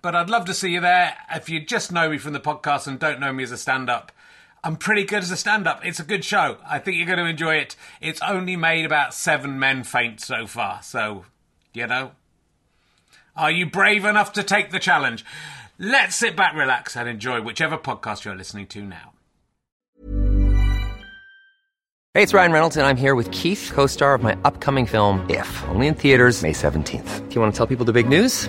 But I'd love to see you there. If you just know me from the podcast and don't know me as a stand up, I'm pretty good as a stand up. It's a good show. I think you're going to enjoy it. It's only made about seven men faint so far. So, you know, are you brave enough to take the challenge? Let's sit back, relax, and enjoy whichever podcast you're listening to now. Hey, it's Ryan Reynolds, and I'm here with Keith, co star of my upcoming film, If, only in theaters, May 17th. Do you want to tell people the big news?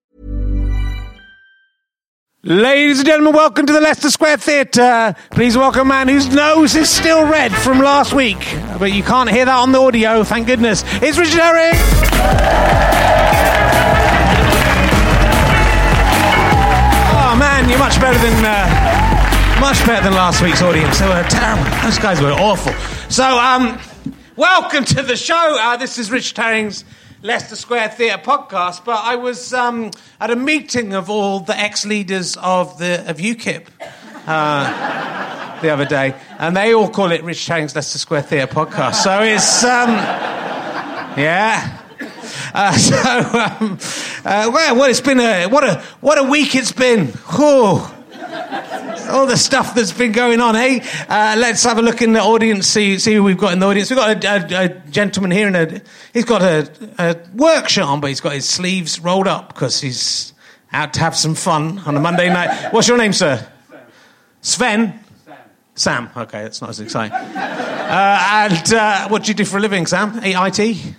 Ladies and gentlemen, welcome to the Leicester Square Theatre. Please welcome a man whose nose is still red from last week. But you can't hear that on the audio, thank goodness. It's Richard Herring! Oh man, you're much better than uh, much better than last week's audience. They were terrible. Those guys were awful. So, um, welcome to the show. Uh, this is Richard Herring's Leicester Square Theatre podcast. But I was um, at a meeting of all the ex-leaders of the of UKIP uh, the other day, and they all call it Rich Herring's Leicester Square Theatre podcast. So it's um, yeah. Uh, so, um, uh, well, well, it's been a what a what a week it's been. Whew. All the stuff that's been going on, eh? Uh, let's have a look in the audience, see see who we've got in the audience. We've got a, a, a gentleman here, and a he's got a, a work shirt on, but he's got his sleeves rolled up because he's out to have some fun on a Monday night. What's your name, sir? Sven. Sam. Sam. Okay, that's not as exciting. Uh, and uh, what do you do for a living, Sam? IT?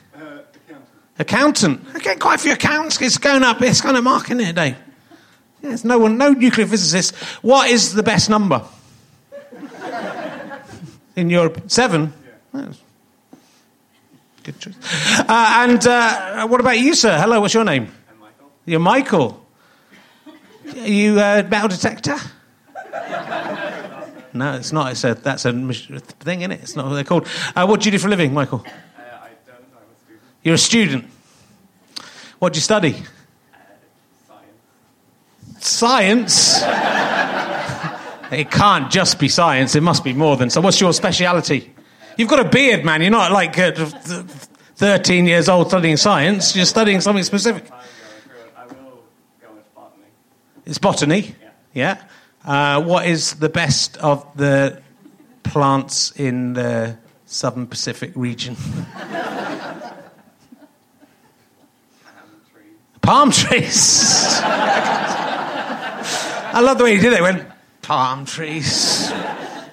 Accountant. I get quite a few accounts. It's going up. It's going to mark in it today. Yeah, there's no one, no nuclear physicist. What is the best number? In Europe, seven. Well, Good choice. Uh, and uh, what about you, sir? Hello, what's your name? I'm Michael. You're Michael. Are you a metal detector? No, it's not. It's a, that's a thing, isn't it? It's not what they're called. Uh, what do you do for a living, Michael? Uh, I don't. I'm a student. You're a student. What do you study? Science. It can't just be science. It must be more than so. What's your speciality? You've got a beard, man. You're not like uh, th- th- 13 years old studying science. You're studying something specific. I'm going through it. I will go with botany. It's botany. Yeah. Uh, what is the best of the plants in the southern Pacific region? Palm trees. I love the way you did it. It Went palm trees.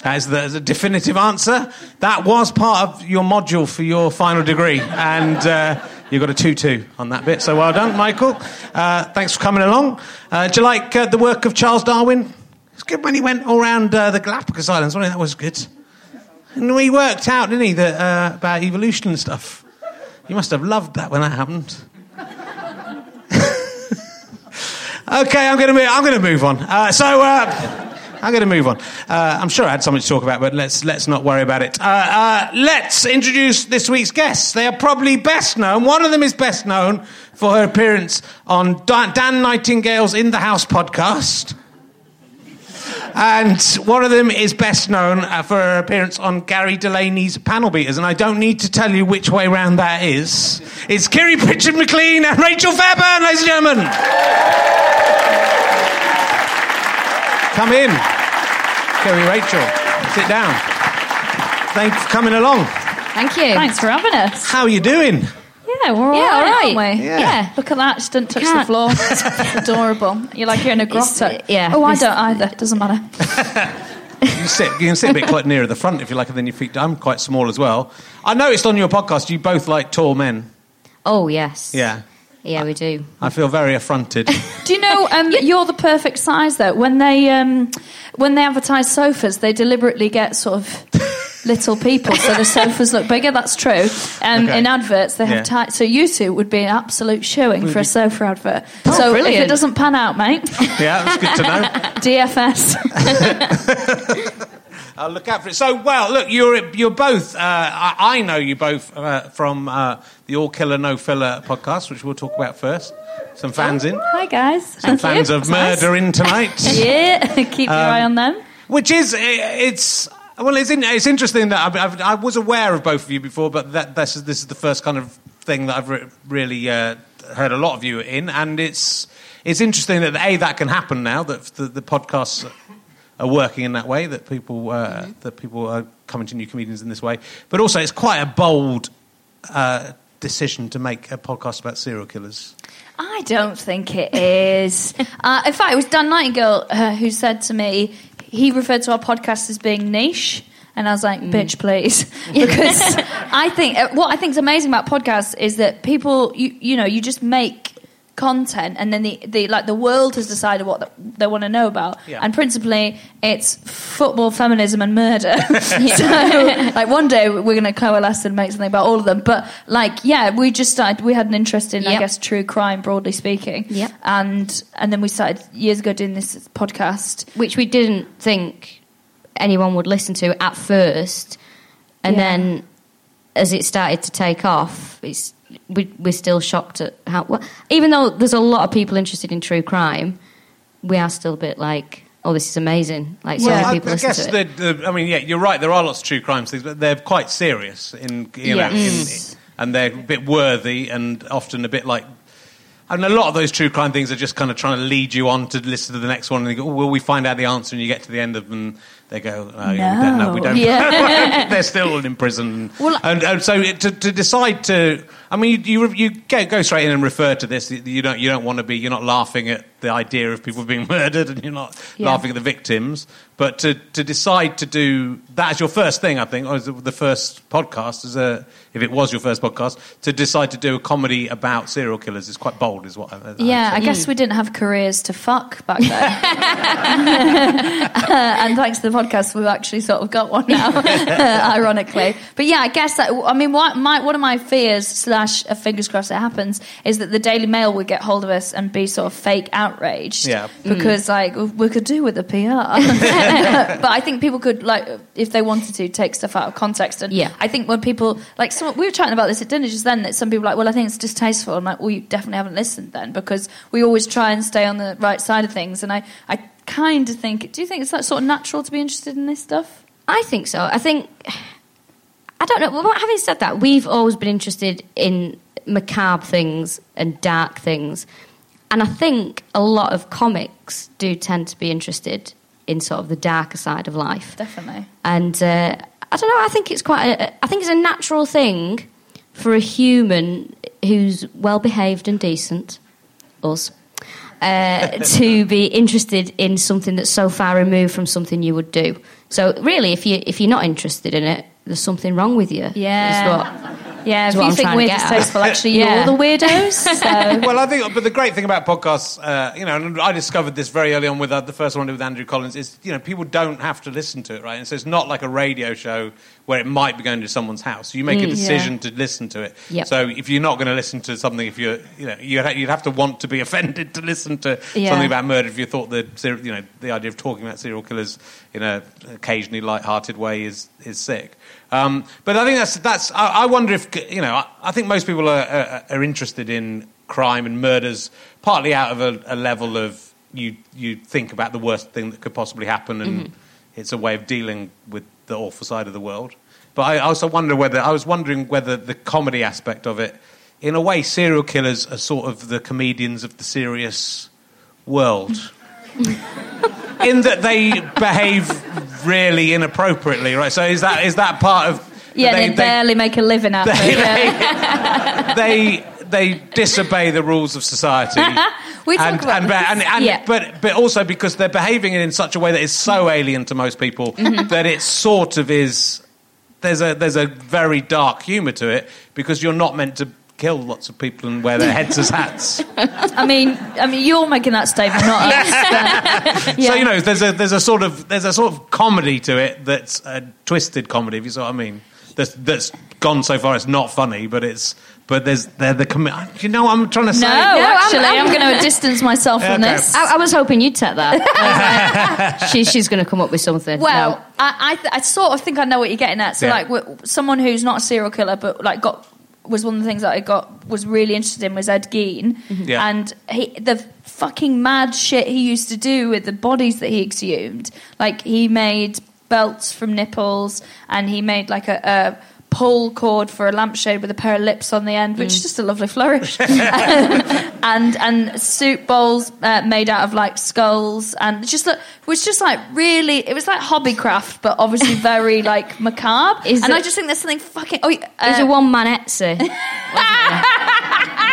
As the, as definitive answer, that was part of your module for your final degree, and uh, You got a 2 2 on that bit, so well done, Michael. Uh, thanks for coming along. Uh, do you like uh, the work of Charles Darwin? It's good when he went all around uh, the Galapagos Islands, wasn't it? That was good. And he worked out, didn't he, that, uh, about evolution and stuff. You must have loved that when that happened. Okay, I'm going to move. I'm going to move on. Uh, so. Uh, I'm going to move on. Uh, I'm sure I had something to talk about, but let's let's not worry about it. Uh, uh, let's introduce this week's guests. They are probably best known. One of them is best known for her appearance on Dan, Dan Nightingale's In the House podcast. And one of them is best known uh, for her appearance on Gary Delaney's Panel Beaters. And I don't need to tell you which way round that is. It's Kiri Pritchard McLean and Rachel Fairburn, ladies and gentlemen. Come in. Kiri Rachel, sit down. Thanks for coming along. Thank you. Thanks for having us. How are you doing? Yeah, we're all Yeah, right, all right. aren't we? Yeah. Look at that, She didn't touch the Can't- floor. It's adorable. You're like you're in a grotto. It's, yeah, Oh, I this- don't either. Doesn't matter. You can sit, you can sit a bit quite nearer the front if you like, and then your feet. I'm quite small as well. I noticed on your podcast you both like tall men. Oh yes. Yeah. Yeah, we do. I feel very affronted. Do you know um, you're the perfect size though? When they um, when they advertise sofas, they deliberately get sort of little people so the sofas look bigger. That's true. Um, Okay. In adverts, they have Yeah. tight. So you two would be an absolute showing for a sofa advert. Oh, so if it doesn't pan out, mate, yeah, that's good to know. DFS. I'll look out for it. So, well, look, you're you're both. Uh, I, I know you both uh, from uh, the All Killer No Filler podcast, which we'll talk about first. Some fans in, Hi guys. some fans of Murder in tonight. Yeah, keep your Um, eye on them. Which is, it's well, it's in, it's interesting that I, I've, I was aware of both of you before, but that this is this is the first kind of thing that I've re- really uh, heard a lot of you in, and it's it's interesting that a that can happen now that the, the podcasts are working in that way that people uh, that people are coming to new comedians in this way, but also it's quite a bold. Uh, decision to make a podcast about serial killers I don't think it is. uh, in fact, it was Dan Nightingale uh, who said to me, he referred to our podcast as being niche. And I was like, bitch, please. because I think, uh, what I think is amazing about podcasts is that people, you, you know, you just make content and then the, the like the world has decided what they want to know about. Yeah. and principally it's football feminism and murder. So like one day we're going to coalesce and make something about all of them. But like yeah we just started we had an interest in i guess true crime broadly speaking. Yep. and and then we started years ago doing this podcast. Which we didn't think anyone would listen to at first, and Yeah. then as it started to take off, it's we, we're still shocked at how. Well, even though there's a lot of people interested in true crime, we are still a bit like, oh, this is amazing. Like so Yeah. many I, people I listen guess to it. the, I mean, yeah, you're right. There are lots of true crime things, but they're quite serious in, you know, Yes. in, and they're a bit worthy and often a bit like. And a lot of those true crime things are just kind of trying to lead you on to listen to the next one, and they go, oh, "Will we find out the answer?" And you get to the end of them, and they go, "Oh, yeah, we don't know. We don't. Yeah. they're still in prison." Well- and, and so it- to, to decide to, I mean, you you, you go, go straight in and refer to this. You don't you don't want to be. You're not laughing at the idea of people being murdered, and you're not Yeah. laughing at the victims. But to, to decide to do that as your first thing, I think, or the first podcast, as a, uh, if it was your first podcast, to decide to do a comedy about serial killers is quite bold, is what I, I yeah, I guess mm. we didn't have careers to fuck back then. Uh, and thanks to the podcast, we've actually sort of got one now, uh, ironically. But yeah, I guess that, I mean, what, my, one of my fears, slash, uh, fingers crossed it happens, is that the Daily Mail would get hold of us and be sort of fake outraged. Yeah. Because, like, we could do with the PR. but I think people could, like, if they wanted to, take stuff out of context. And Yeah. I think when people, like, some, we were chatting about this at dinner just then, that some people are like, well, I think it's distasteful. I'm like, well, you definitely haven't listened then, because we always try and stay on the right side of things. And I, I kind of think, do you think it's like sort of natural to be interested in this stuff? I think so. I think I don't know. Well, having said that, we've always been interested in macabre things and dark things, and I think a lot of comics do tend to be interested in sort of the darker side of life. Definitely. And uh, I don't know. I think it's quite. A, I think it's a natural thing for a human who's well behaved and decent, us, uh, to be interested in something that's so far removed from something you would do. So really, if you if you're not interested in it, there's something wrong with you. is Yeah. what- Yeah, Is if what you I'm think trying to we're get at. distasteful, actually, Yeah. you're the weirdos. So. well, I think, but the great thing about podcasts, uh, you know, and I discovered this very early on with uh, the first one I did with Andrew Collins, is you know people don't have to listen to it, right? And so it's not like a radio show where it might be going to someone's house. You make a decision to listen to it. Yep. So if you're not going to listen to something, if you're, you know, you'd, have to want to be offended to listen to Yeah. something about murder. If you thought that, you know, the idea of talking about serial killers in a occasionally light-hearted way is is sick. Um, but I think that's that's. I, I wonder if you know. I, I think most people are, are, are interested in crime and murders partly out of a, a level of you you think about the worst thing that could possibly happen, and it's a way of dealing with the awful side of the world. But I also wonder whether I was wondering whether the comedy aspect of it, in a way, serial killers are sort of the comedians of the serious world. In that they behave really inappropriately, right? So is that is that part of yeah, they, they, barely make a living out of they, it. Yeah. they, they disobey the rules of society. We talk and, about and, and, and- Yeah. but but also because they're behaving in such a way that is so alien to most people Mm-hmm. that it sort of is. There's a there's a very dark humour to it because you're not meant to kill lots of people and wear their heads as hats. I mean, I mean, you're making that statement, not us. but- So you know, there's a there's a sort of there's a sort of comedy to it that's a twisted comedy, if you see what I mean. That's that's gone so far it's not funny, but it's but there's they're the com- you know what I'm trying to say. No, I'm- actually, I'm, I'm- going to distance myself from Okay. this. I, I was hoping you'd take that. I she, she's going to come up with something. Well, No. I, I, th- I sort of think I know what you're getting at. So, Yeah. like, w- someone who's not a serial killer, but like got was one of the things that I got was really interested in was Ed Gein, mm-hmm. Yeah. and he the fucking mad shit he used to do with the bodies that he exhumed. Like, he made belts from nipples, and he made like a. a pull cord for a lampshade with a pair of lips on the end, which is just a lovely flourish. and and soup bowls uh, made out of like skulls and just look, was just like really it was like hobbycraft but obviously very like macabre Is and it- I just think there's something fucking oh uh, a one man Etsy.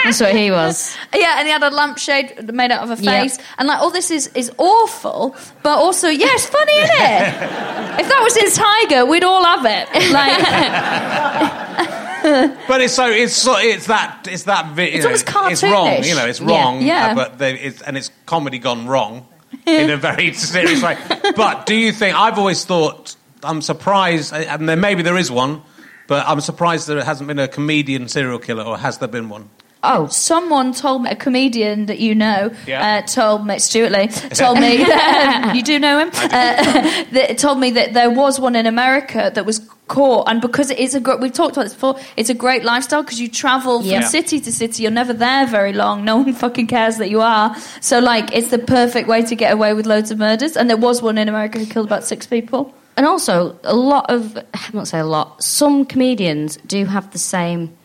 Wasn't he? That's what he was. yeah and he had a lampshade made out of a Yep. face and like all this is is awful but also yeah it's funny isn't it if that was in Tiger we'd all have it like But it's so it's so it's that it's that vi- you It's know, almost it's wrong, cartoonish. you know, it's wrong. Yeah. uh, but they, it's, and it's comedy gone wrong in a very serious way. But do you think I've always thought I'm surprised, uh, and then maybe there is one, but I'm surprised there hasn't been a comedian serial killer, or has there been one? Oh, someone told me, a comedian that you know, Yeah. uh, told me, Stewart Lee, told me, that, you do know him, uh, that told me that there was one in America that was caught, and because it is a great, we've talked about this before, it's a great lifestyle because you travel from Yeah. city to city, you're never there very long, no one fucking cares that you are, so like, it's the perfect way to get away with loads of murders, and there was one in America who killed about six people. And also, a lot of, I won't say a lot, some comedians do have the same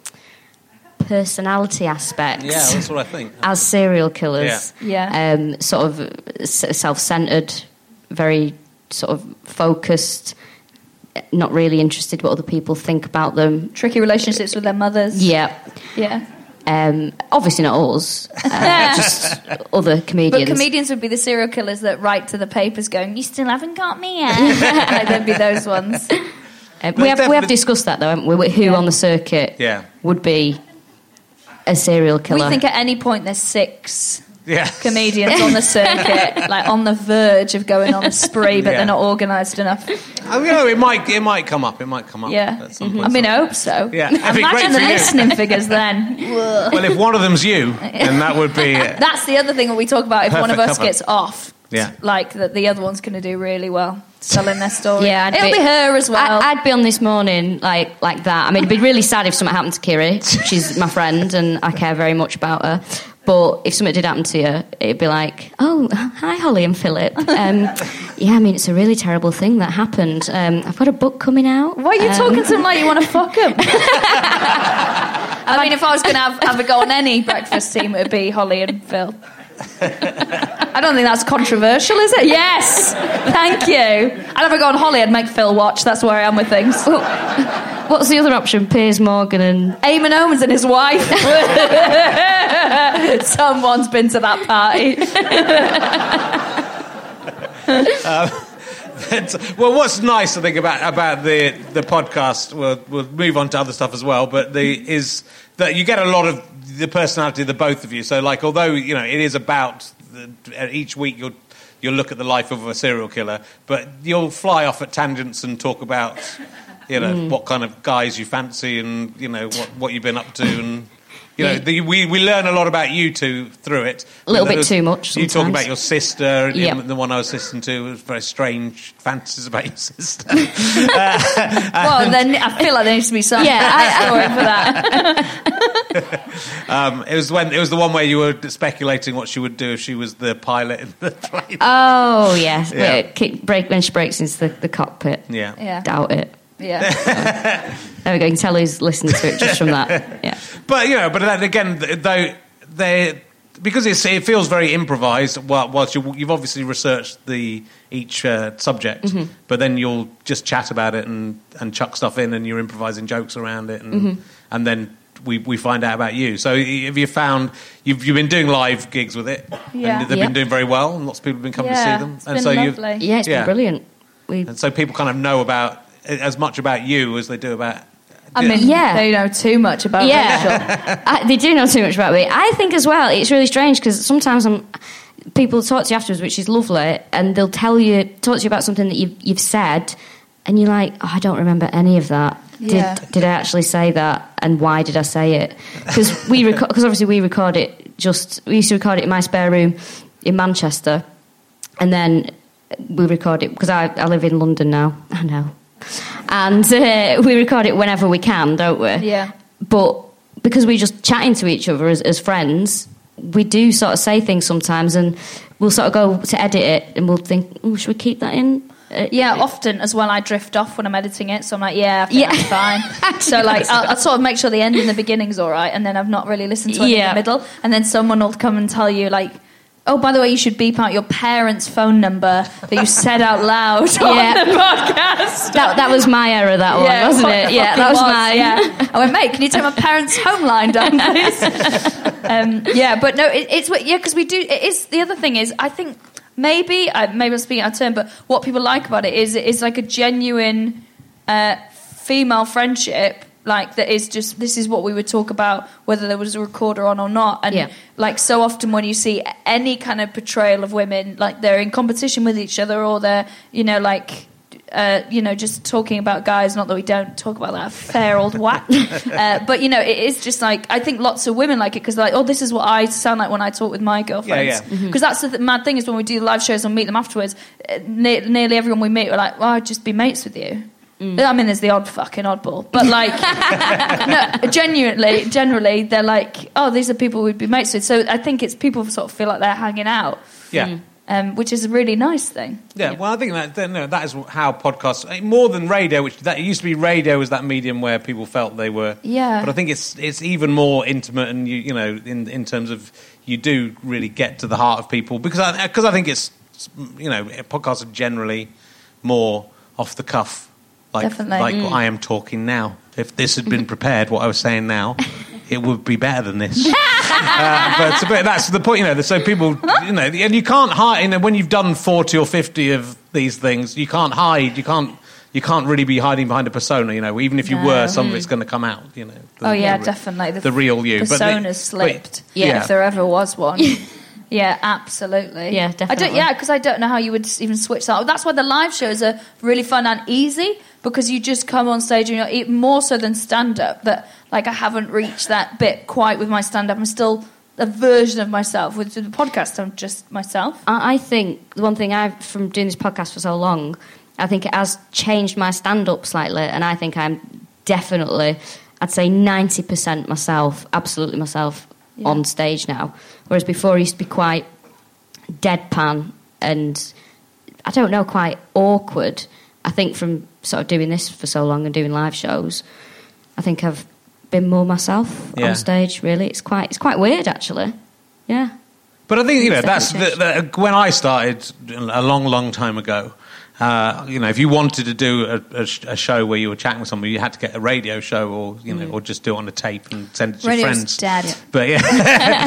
personality aspects Yeah, that's what I think. as serial killers. Yeah. Yeah. Um, sort of self centered, very sort of focused, not really interested what other people think about them. Tricky relationships with their mothers. Yeah. Yeah. Um, obviously not us, uh, just other comedians. But comedians would be the serial killers that write to the papers going, You still haven't got me yet. like, they'd be those ones. Uh, we, have, we have discussed that though, haven't we? Who Yeah. on the circuit Yeah. would be a serial killer? We think at any point there's six Yeah, comedians on the circuit, like on the verge of going on a spree, but Yeah. they're not organised enough. I mean, you know, it might it might come up. It might come up. Yeah. at some Mhm. point. I mean, I hope so. Yeah, it'd be great Imagine the you. listening figures then. well, if one of them's you, then that would be. uh, That's the other thing that we talk about if one of us cover. gets off. Yeah. Like that the other one's going to do really well selling their story. Yeah, I'd It'll be, her as well. I, I'd be on this morning like like that. I mean, it'd be really sad if something happened to Kiri. She's my friend, and I care very much about her. But if something did happen to you, it'd be like, oh, hi, Holly and Philip. Um, yeah, I mean, it's a really terrible thing that happened. Um, I've got a book coming out. Why are you Um, talking to them like you want to fuck them? I mean, if I was going to have, have a go on any breakfast team, it would be Holly and Phil. I don't think that's controversial, is it? Yes! Thank you. I'd have a go on Holly, I'd make Phil watch. That's where I am with things. What's the other option? Piers Morgan and Eamonn Holmes and his wife. Someone's been to that party. Um, well, what's nice, I think, about about the the podcast. We'll we'll move on to other stuff as well, but the is that you get a lot of the personality of the both of you. So, like, although you know it is about the, each week you'll you'll look at the life of a serial killer, but you'll fly off at tangents and talk about you know Mm. what kind of guys you fancy and you know what what you've been up to and. You know, the, we, we learn a lot about you two through it. A little bit was- too much You talk about your sister, in Yep. the one I was listening to was very strange fantasies about your sister. well, then I feel like there needs to be some Yeah, I- story for that. Um, it was when it was the one where you were speculating what she would do if she was the pilot in the plane. Oh yes, Yeah. Wait, kick, break when she breaks into the, the cockpit. yeah. Yeah, Doubt it. Yeah. There we go. You can tell who's listening to it just from that. Yeah. But you know, but then again, though they because it's, it feels very improvised. While, whilst you, you've obviously researched the each uh, subject, Mm-hmm. but then you'll just chat about it and, and chuck stuff in, and you're improvising jokes around it, and Mm-hmm. and then. We, we find out about you. So, have you found you've you've been doing live gigs with it? Yeah. and they've Yeah. been doing very well, and lots of people have been coming yeah. to see them. It's and been so lovely. Yeah, it's Yeah. been brilliant. We and so people kind of know about as much about you as they do about. I mean, Yeah. they know too much about Rachel. Yeah, I, they do know too much about me. I think as well, it's really strange because sometimes I'm, people talk to you afterwards, which is lovely, and they'll tell you, talk to you about something that you've, you've said, and you're like, oh, I don't remember any of that. Did, Yeah. did I actually say that, and why did I say it? Because we because obviously we record it just we used to record it in my spare room in Manchester, and then we record it because I, I live in London now. I know, and uh, we record it whenever we can, don't we? Yeah. But because we're just chatting to each other as, as friends, we do sort of say things sometimes, and we'll sort of go to edit it, and we'll think, oh, should we keep that in? Uh, Yeah, often as well. I drift off when I'm editing it, so I'm like, yeah, I think Yeah. fine. so like, I'll, I'll sort of make sure the end and the beginning's all right, and then I've not really listened to any Yeah. in the middle, and then someone will come and tell you like. Oh, by the way, you should beep out your parents' phone number that you said out loud on Yeah. the podcast. That, that was my error, that one, wasn't it? Yeah, that was, mine. Yeah, I went, mate. Can you take my parents' home line down, please? um, yeah, but no, it, it's what- yeah, because we do. It is the other thing is I think maybe I maybe I'm speaking out of turn, but what people like about it is it is like a genuine uh, female friendship. Like that is just this is what we would talk about whether there was a recorder on or not, and Yeah. like so often when you see any kind of portrayal of women, like they're in competition with each other or they're you know like uh, you know, just talking about guys. Not that we don't talk about that fair old whack, uh, but you know, it is just like I think lots of women like it because like, oh, this is what I sound like when I talk with my girlfriends. Yeah, Because that's the th- mad thing is when we do live shows and meet them afterwards, uh, ne- nearly everyone we meet we're like, well, I'd just be mates with you. I mean, there's the odd fucking oddball, but like, no, genuinely, generally, they're like, oh, these are people we'd be mates with. So I think it's people sort of feel like they're hanging out, Yeah. um, which is a really nice thing. Yeah, well, I think that that- no, that is how podcasts eh, more than radio, which that it used to be. Radio was that medium where people felt they were. Yeah. but I think it's it's even more intimate, and you you know, in in terms of you do really get to the heart of people because I because I think it's you know podcasts are generally more off the cuff, like Definitely. like Mm. I am talking now. If this had been prepared, what I was saying now, it would be better than this. Uh, but, but that's the point, you know. So people, you know, and you can't hide. You know, when you've done forty or fifty of these things, you can't hide. You can't. You can't really be hiding behind a persona, you know. Even if you No. were, some of it's going to come out, you know. the- Oh yeah, the- definitely. the real you. But the- Persona's but- slipped. yeah. if there ever was one. yeah, absolutely. Yeah, I don't, definitely. yeah, because I don't know how you would even switch that. That's why the live shows are really fun and easy because you just come on stage and you're more so than stand up. That like I haven't reached that bit quite with my stand up. I'm still a version of myself. With the podcast, I'm just myself. I I think the one thing I've from doing this podcast for so long, I think it has changed my stand up slightly, and I think I'm definitely, I'd say ninety percent myself, absolutely myself Yeah. on stage now. Whereas before, I used to be quite deadpan and I don't know, quite awkward. I think from sort of doing this for so long and doing live shows, I think I've been more myself Yeah. on stage. Really, it's quite it's quite weird actually. Yeah. But I think you know that's the, the, when I started a long, long time ago. Uh, you know, if you wanted to do a, a, sh- a show where you were chatting with somebody, you had to get a radio show, or you know, or just do it on a tape and send it to your friends. dead. But yeah,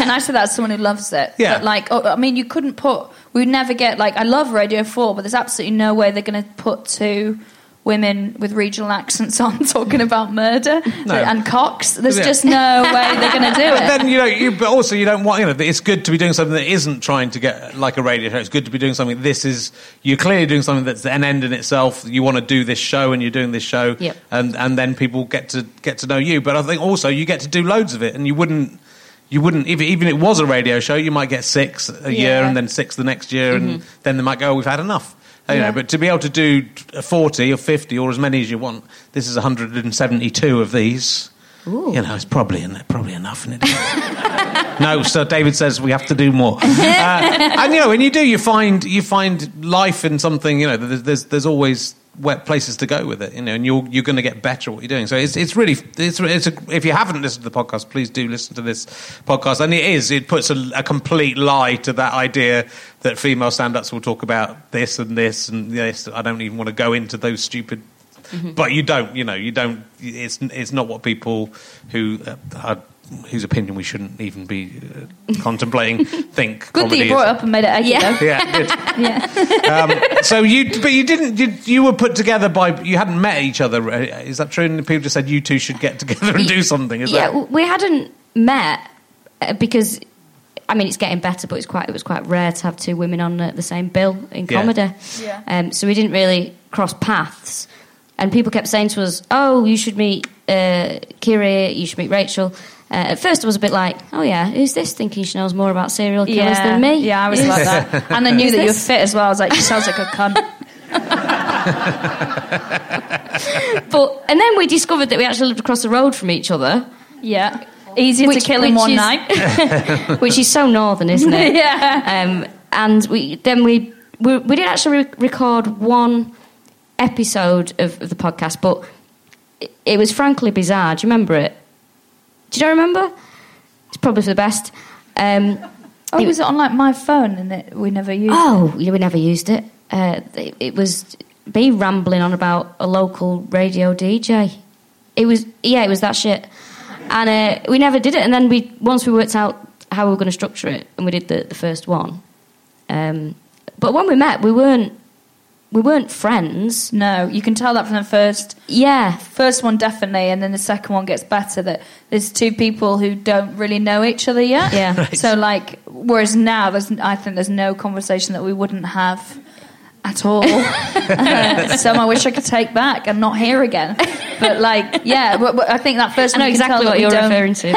and I say that as someone who loves it. Yeah. But like, oh, I mean, you couldn't put. We'd never get like. I love Radio Four, but there's absolutely no way they're going to put two women with regional accents on talking about murder No. and cocks. There's Yeah. just no way they're going to do it. But then you know, you, but also you don't want you know. It's good to be doing something that isn't trying to get like a radio show. It's good to be doing something. This is you're clearly doing something that's an end in itself. You want to do this show, and you're doing this show, Yep. and and then people get to get to know you. But I think also you get to do loads of it, and you wouldn't. You wouldn't, if, even if it was a radio show, you might get six a year and then six the next year, and mm-hmm. then they might go, oh, we've had enough. You Yeah. know, but to be able to do 40 or 50 or as many as you want, this is 172 of these. You know, it's probably probably enough, isn't it? no, so David says we have to do more. Uh, and you know, when you do, you find you find life in something. You know, there's there's, there's always places to go with it. You know, and you're you're going to get better at what you're doing. So it's it's really it's it's a, if you haven't listened to the podcast, please do listen to this podcast. And it is it puts a, a complete lie to that idea that female stand-ups will talk about this and this and this. I don't even want to go into those stupid but you don't, you know, you don't. It's it's not what people who uh, are, whose opinion we shouldn't even be uh, contemplating think. Good that comedy you brought is. it up and made it eggy, Yeah. though. Yeah, good. Yeah. Um, so you, but you didn't. You, you were put together by. You hadn't met each other. uh, Is that true? And people just said you two should get together and do something. Is yeah, that? we hadn't met uh, because I mean it's getting better, but it's quite it was quite rare to have two women on uh, the same bill in Yeah. comedy. Yeah. Um, so we didn't really cross paths, and people kept saying to us, "Oh, you should meet uh, Kiri, you should meet Rachel." Uh, at first, I was a bit like, "Oh yeah, who's this?" Thinking she knows more about serial killers Yeah, than me. yeah, I was Who's- like that, and I knew that you were fit as well. I was like, "She sounds like a cunt." But and then we discovered that we actually lived across the road from each other, Yeah, easier to Which- kill in one is- night. which is so northern, isn't it? yeah, Um, and we then we we, we did actually re- record one episode of, of the podcast, but it, it was frankly bizarre. Do you remember it? Do you remember? It's probably for the best. Um, oh, it was it on like my phone and it, we never used? oh, yeah, we never used it. Uh, it. It was me rambling on about a local radio DJ. It was yeah, it was that shit, and uh, we never did it. And then we once we worked out how we were going to structure it, and we did the, the first one. Um, but when we met, we weren't we weren't friends. No, you can tell that from the first Yeah, first one definitely, and then the second one gets better. That there's two people who don't really know each other yet. Yeah. Right. So like, whereas now there's I think there's no conversation that we wouldn't have at all. Uh, some I wish I could take back and not hear again. But like, yeah, but, but I think that first I know one you exactly what you're don't- referring to.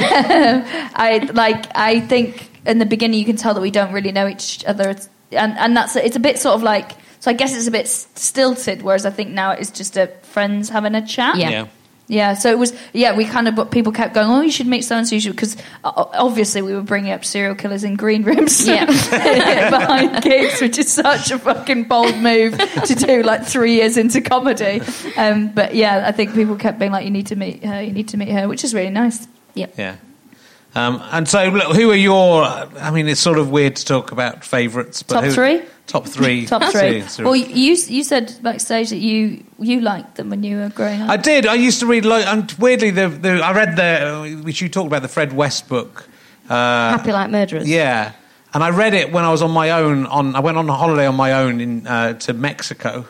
I like. I think in the beginning you can tell that we don't really know each other, it's, and and that's it's a bit sort of like. So I guess it's a bit stilted, whereas I think now it's just a friends having a chat. Yeah. Yeah. Yeah, so it was. Yeah, we kind of. But people kept going. Oh, you should meet so and so. You should because obviously we were bringing up serial killers in green rooms. Yeah. behind gigs, which is such a fucking bold move to do. Like three years into comedy. Um, but yeah, I think people kept being like, "You need to meet her. You need to meet her," which is really nice. Yeah. Yeah. Um, and so, look, who are your? I mean, it's sort of weird to talk about favourites. But Top who- three? Top three. Top three. Well, you you said backstage that you you liked them when you were growing up. I did. I used to read. Lo- and weirdly, the, the I read the which you talked about the Fred West book. Uh, Happy like murderers. yeah, and I read it when I was on my own. On I went on a holiday on my own in uh, to Mexico.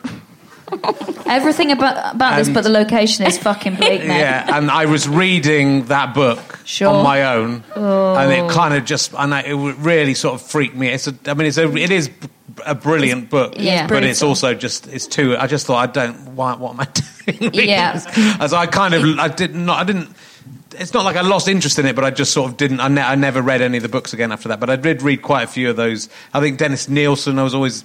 Everything about about this, but the location is fucking bleak, mate. Yeah, and I was reading that book Sure. on my own, and Oh. it kind of just and I, it really sort of freaked me. It's a, I mean, it's a, it is a brilliant book, Yeah. but it's also just it's too. I just thought I don't. Why, what am I doing? Yeah. as I kind of I did not I didn't. It's not like I lost interest in it, but I just sort of didn't. I, ne- I never read any of the books again after that. But I did read quite a few of those. I think Dennis Nilsen. I was always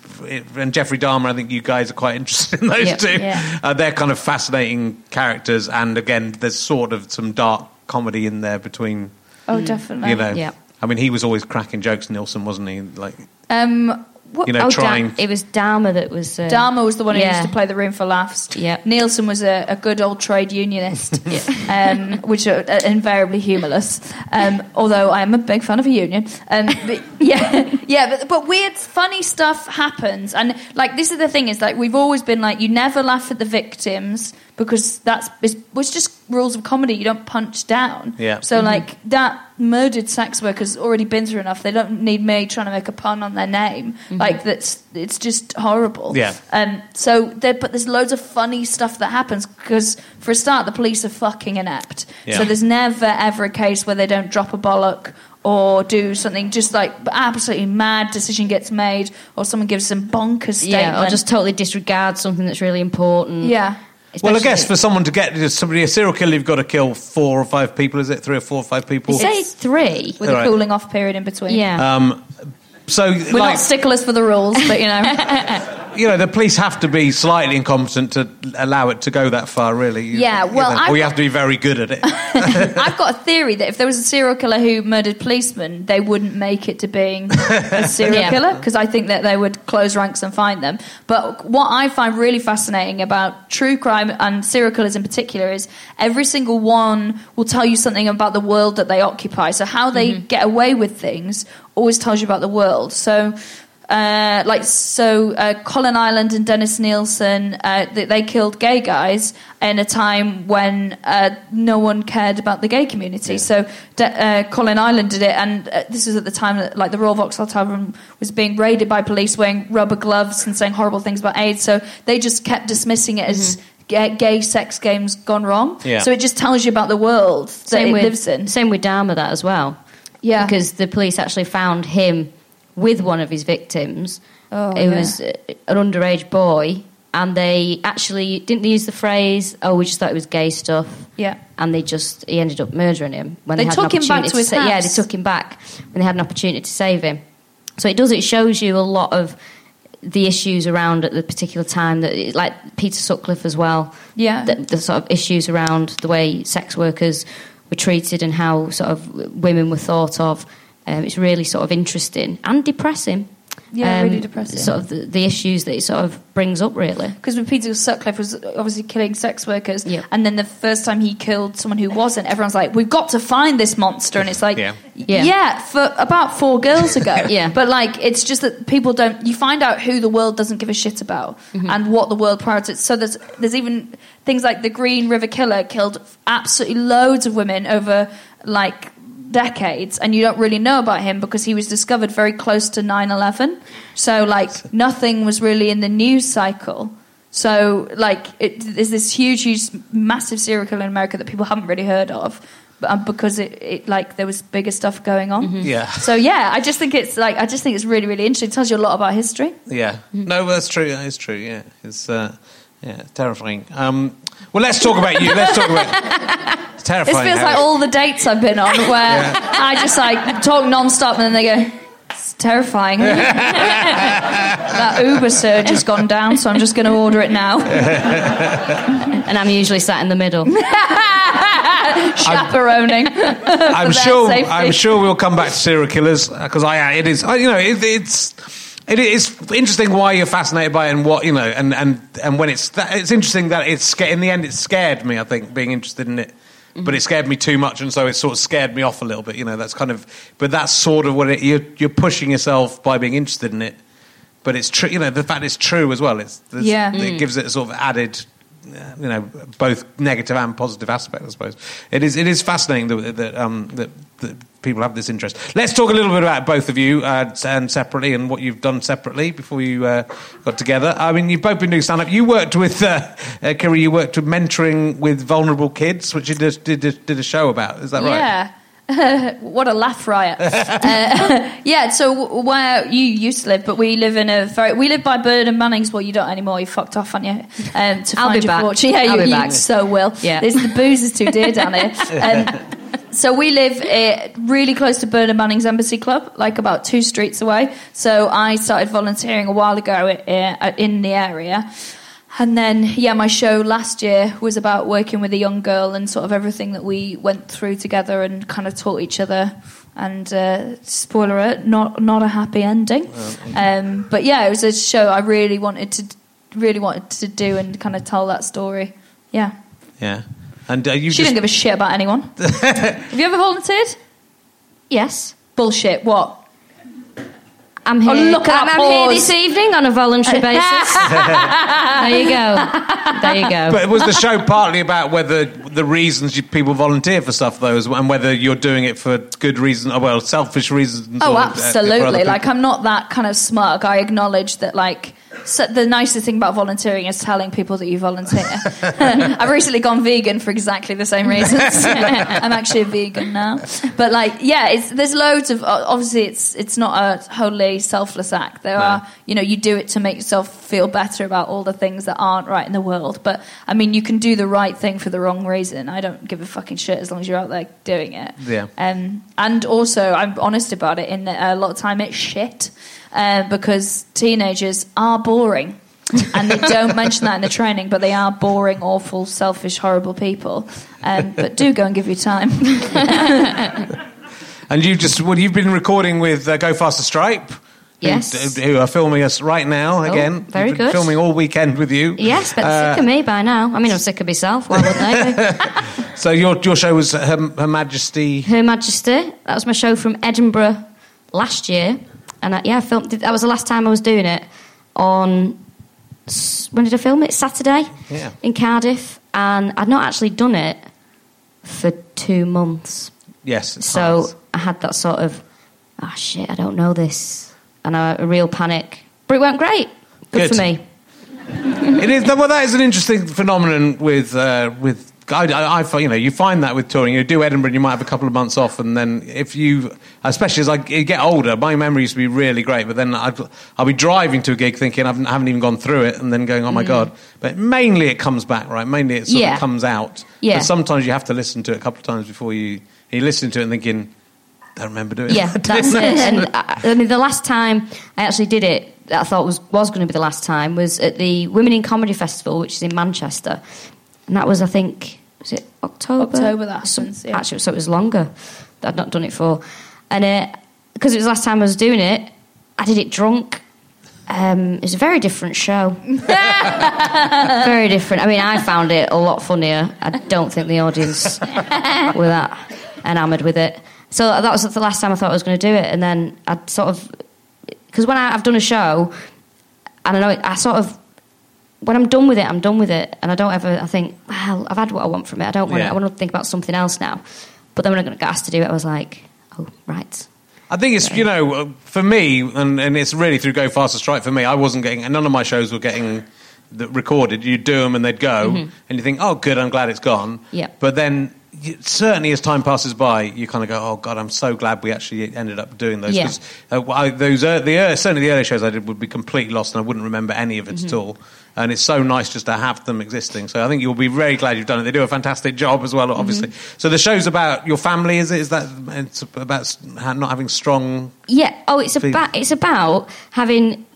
and Jeffrey Dahmer. I think you guys are quite interested in those Yeah. two. Yeah. Uh, they're kind of fascinating characters, and again, there's sort of some dark comedy in there between. Oh, definitely. You know, Yeah. I mean, he was always cracking jokes, Nilsen, wasn't he? Like, Um, you know, oh, trying. Da- it was Dahmer that was. Uh, Dahmer was the one who used to play the room for laughs. Yeah. Nilsen was a, a good old trade unionist, um, which are uh, invariably humorless. Um, although I am a big fan of a union. Um, but yeah, yeah, but, but weird, funny stuff happens, and like this is the thing is like we've always been like you never laugh at the victims because that's it's, it's just rules of comedy. You don't punch down. Yeah. So like that murdered sex worker's already been through enough. They don't need me trying to make a pun on their name. Like that's it's just horrible. Yeah. Um. So there, but there's loads of funny stuff that happens because for a start, the police are fucking inept. Yeah. So there's never ever a case where they don't drop a bollock. Or do something just like absolutely mad decision gets made, or someone gives some bonkers statement. yeah, or just totally disregard something that's really important. yeah. Well, I guess for someone to get somebody a serial killer, you've got to kill four or five people. Is it three or four or five people? You say three. with All a cooling off period in between. Yeah. Um, so, We're like, not sticklers for the rules, but you know. you know, the police have to be slightly incompetent to allow it to go that far, really. You- Yeah, you well, know, I've or you got- have to be very good at it. I've got a theory that if there was a serial killer who murdered policemen, they wouldn't make it to being a serial Yeah. killer because I think that they would close ranks and find them. But what I find really fascinating about true crime and serial killers in particular is every single one will tell you something about the world that they occupy. So how they Mm-hmm. get away with things always tells you about the world. So. Uh, like so, uh, Colin Ireland and Dennis Nilsen, uh, they, they killed gay guys in a time when uh, no one cared about the gay community. So De- uh, Colin Ireland did it, and uh, this was at the time that like the Royal Vauxhall Tavern was being raided by police wearing rubber gloves and saying horrible things about AIDS. So they just kept dismissing it as gay, gay sex games gone wrong. Yeah. So it just tells you about the world that same it with, lives in. Same with Dahmer, that as well. Yeah. Because the police actually found him with one of his victims. Oh, it yeah. was uh, an underage boy, and they actually didn't they use the phrase, "Oh, we just thought it was gay stuff." Yeah. And they just he ended up murdering him when they, They had an took him back opportunity to his sa- Yeah, they took him back when they had an opportunity to save him. So it does. It shows you a lot of the issues around at the particular time that, like Peter Sutcliffe as well. Yeah. the, the sort of issues around the way sex workers were treated and how sort of women were thought of. Um, it's really sort of interesting and depressing. Um, Yeah, really depressing. Sort of the, the issues that it sort of brings up, really. because with Peter Sutcliffe was obviously killing sex workers, Yeah. and then the first time he killed someone who wasn't, everyone's like, "We've got to find this monster," and it's like, Yeah. Yeah. yeah, for about four girls ago, Yeah. But like, it's just that people don't. You find out who the world doesn't give a shit about, Mm-hmm. and what the world prioritizes. So there's there's even things like the Green River Killer killed absolutely loads of women over like decades and you don't really know about him because he was discovered very close to 9-11 so like nothing was really in the news cycle. So like it, there's this huge huge massive serial killer in america that people haven't really heard of but, um, because it, it like there was bigger stuff going on. Yeah. so yeah i just think it's like i just think it's really really interesting. It tells you a lot about history. Yeah, no, that's true. That is true. Yeah, it's uh, yeah, terrifying. Um, well, let's talk about you. Let's talk about. It's terrifying. this feels how- like all the dates i've been on where i just like talk non-stop and then they go it's terrifying that uber surge has gone down so i'm just going to order it now And I'm usually sat in the middle. chaperoning I'm their sure. safety. I'm sure we'll come back to serial killers uh, because I. Uh, it is. I- You know, it, it's. It is interesting why you're fascinated by it and what you know, and and and when it's that, it's interesting that it's in the end it scared me. I think being interested in it, but it mm-hmm. scared me too much, and so it sort of scared me off a little bit. You know, that's kind of. But that's sort of what it, you're you're pushing yourself by being interested in it. But it's true. You know, the fact it's true as well. It's there's- Yeah. It mm. gives it a sort of added you know both negative and positive aspect. I suppose it is. It is fascinating that that, um, that that people have this interest. Let's talk a little bit about both of you uh, and separately and what you've done separately before you uh, got together. I mean, you've both been doing stand up. You worked with uh, uh, Kiri. You worked with mentoring with vulnerable kids, which you did, did, did a show about. Is that right? Yeah. what a laugh riot! uh, yeah, so where you used to live, but we live in a very we live by Bernard Manning's. Well, you don't anymore. You fucked off, haven't you? Um, to I'll find be your back. fortune. Yeah, I'll you, be back. so will. Yeah. This, the booze is too dear down here. Um, so we live uh, really close to Bernard Manning's Embassy Club, like about two streets away. So I started volunteering a while ago uh, in the area. And then, yeah, my show last year was about working with a young girl and sort of everything that we went through together and kind of taught each other. And uh, spoiler alert, not not a happy ending. Um, but yeah, it was a show I really wanted to really wanted to do and kind of tell that story. Yeah, Yeah. And uh, you she just, didn't give a shit about anyone. Have you ever volunteered? Yes. Bullshit. What? I'm here. Oh, look at I'm, that I'm here this evening on a voluntary basis. there you go. There you go. But it was the show partly about whether the reasons you, people volunteer for stuff, though, and whether you're doing it for good reasons, or, well, selfish reasons? Oh, or, uh, for other absolutely. people? Like, I'm not that kind of smug. I acknowledge that, like, so the nicest thing about volunteering is telling people that you volunteer. I've recently gone vegan for exactly the same reasons. I'm actually a vegan now. But, like, yeah, it's, there's loads of. Obviously, it's it's not a wholly selfless act. There are, you know, you do it to make yourself feel better about all the things that aren't right in the world. But, I mean, you can do the right thing for the wrong reason. I don't give a fucking shit as long as you're out there doing it. Yeah. Um, and also, I'm honest about it. In that a lot of time, it's shit uh, because teenagers are boring, and they don't mention that in the training. But they are boring, awful, selfish, horrible people. Um, but do go and give you time. And you just well, you've been recording with uh, Go Faster Stripe. Yes. Who, are filming us right now again? very good. Filming all weekend with you. Yes, but Uh, sick of me by now. I mean, I'm sick of myself. Why wouldn't I be? So your your show was Her, Her Majesty. Her Majesty. That was my show from Edinburgh last year, and I, yeah, I filmed. That was the last time I was doing it. On when did I film it? Saturday. Yeah. In Cardiff, and I'd not actually done it for two months. Yes. So hard. I had that sort of, oh shit, I don't know this, and a, a real panic. But it went great. Good, Good. for me. It is well. That is an interesting phenomenon with uh, with. I, I, I you know you find that with touring. You do Edinburgh, and you might have a couple of months off, and then if you, especially as I get older, my memory used to be really great. But then I'd, I'll be driving to a gig thinking I haven't even gone through it, and then going, oh my god. But mainly it comes back, right? Mainly it sort Mm. Yeah. of comes out. Yeah. But sometimes you have to listen to it a couple of times before you you listen to it and thinking, don't remember doing it. Yeah, that. that's it. And I, I mean, the last time I actually did it, that I thought was was going to be the last time, was at the Women in Comedy Festival, which is in Manchester, and that was, I think, was it October? October that happens, yeah. Actually, so it was longer. that I'd not done it for, and because it was the last time I was doing it, I did it drunk. Um, it was a very different show. very different. I mean, I found it a lot funnier. I don't think the audience were that enamoured with it. So that was the last time I thought I was going to do it, and then I'd sort of because when I, I've done a show, and I know it, I sort of when I'm done with it, I'm done with it, and I don't ever I think, well, I've had what I want from it. I don't want. Yeah. I want to think about something else now. But then when I got asked to do it, I was like, oh right. I think it's you know for me, and, and it's really through Go Faster Stripe for me. I wasn't getting, and none of my shows were getting the, recorded. You'd do them and they'd go, and you think, oh, good, I'm glad it's gone. Mm-hmm. Yeah. But then, certainly as time passes by, you kind of go, oh God, I'm so glad we actually ended up doing those. Yeah. 'Cause, uh, I, those ear the ear certainly the early shows I did would be completely lost, and I wouldn't remember any of it Mm-hmm. at all. And it's so nice just to have them existing. So I think you'll be very glad you've done it. They do a fantastic job as well, obviously. Mm-hmm. So the show's about your family, is it? Is that it's about not having strong Yeah. Oh, it's about it's about having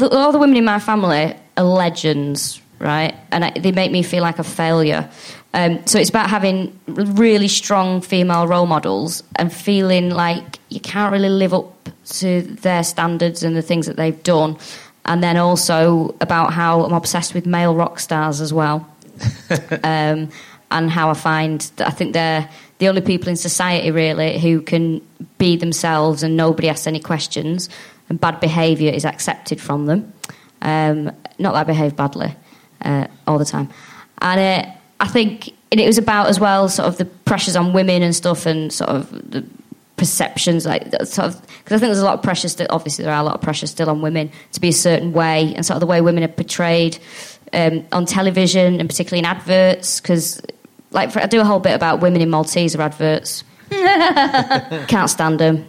all the women in my family are legends, right? And I, they make me feel like a failure. Um, so it's about having really strong female role models and feeling like you can't really live up to their standards and the things that they've done. And then also about how I'm obsessed with male rock stars as well um, and how I find that I think they're the only people in society really who can be themselves and nobody asks any questions and bad behaviour is accepted from them. Um, not that I behave badly uh, all the time, and uh, I think and it was about as well sort of the pressures on women and stuff and sort of the perceptions like that sort of because I think there's a lot of pressure still obviously there are a lot of pressure still on women to be a certain way and sort of the way women are portrayed um, on television and particularly in adverts because like for, I do a whole bit about women in Malteser adverts. Can't stand them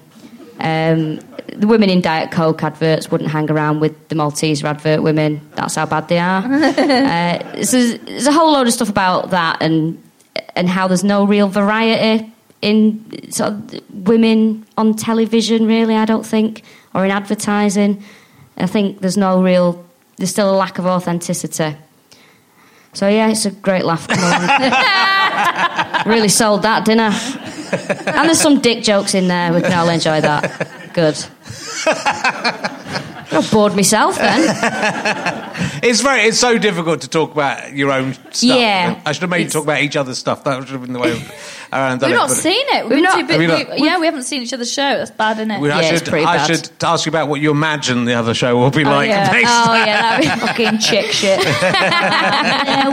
um, the women in Diet Coke adverts wouldn't hang around with the Malteser advert women that's how bad they are uh, so there's, there's a whole load of stuff about that and and how there's no real variety in sort of women on television, really. I don't think, or in advertising. I think there's no real. There's still a lack of authenticity. So yeah, it's a great laugh. Really sold that, didn't I? And there's some dick jokes in there. We can all enjoy that. Good. I bored myself then. It's very. It's so difficult to talk about your own stuff. Yeah. I should have made you talk about each other's stuff. That should have been the way around. Uh, We've it, not but- seen it. We've, We've been not- bit, Have you not? we- yeah, we haven't seen each other's show. That's bad, isn't it? We- I Yeah, it's should. I bad. should ask you about what you imagine the other show will be Oh, like. yeah. next oh time. yeah, that'd be fucking chick shit.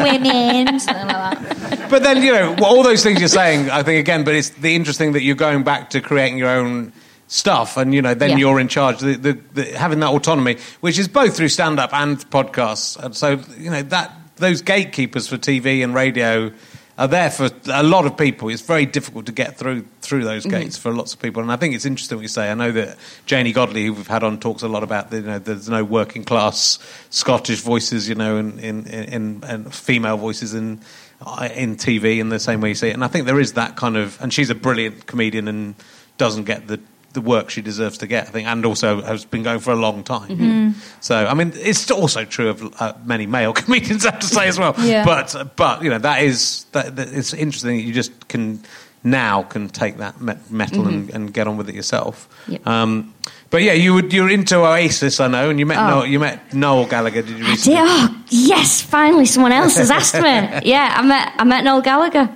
Women, something like that. But then you know all those things you're saying. I think again, but it's the interesting that you're going back to creating your own stuff, and you know then Yeah. you're in charge. The, the, the, having that autonomy, which is both through stand up and podcasts, and so you know that those gatekeepers for TV and radio are there for a lot of people. It's very difficult to get through through those Mm-hmm. gates for lots of people, and I think it's interesting what you say. I know that Janey Godley, who we've had on, talks a lot about the, you know there's no working class Scottish voices, you know, and in, in, in, and female voices in Uh, in TV in the same way you see it. And I think there is that kind of, and she's a brilliant comedian and doesn't get the the work she deserves to get. I think, and also has been going for a long time. Mm-hmm. Mm-hmm. So, I mean, it's also true of uh, many male comedians, I have to say as well. Yeah. But uh, but you know that is that, that it's interesting that you just can now can take that me- metal mm-hmm. and, and get on with it yourself. Yep. Um, but yeah, you were you were into Oasis, I know, and you met Oh. Noel, you met Noel Gallagher. Did you Did- recently? oh yes, finally someone else has asked me. Yeah, I met I met Noel Gallagher.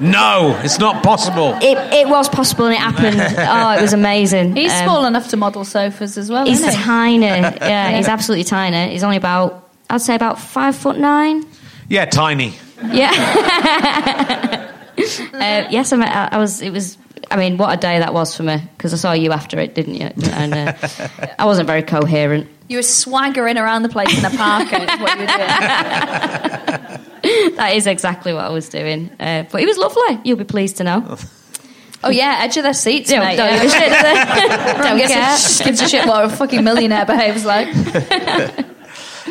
No, it's not possible. It, it was possible and it happened. Oh, it was amazing. He's Um, small enough to model sofas as well, He's isn't he? tiny. Yeah, he's absolutely tiny. He's only about I'd say about five foot nine. Yeah, tiny. Yeah. uh, yes, I met. I, I was. It was. I mean, what a day that was for me because I saw you after it, didn't you? And uh, I wasn't very coherent. You were swaggering around the place in a parka. is what you were doing. That is exactly what I was doing. Uh, but he was lovely. You'll be pleased to know. Oh yeah, edge of their seats, Don't, mate. don't give a shit. do they? Don't don't care. gives a shit what a fucking millionaire behaves like.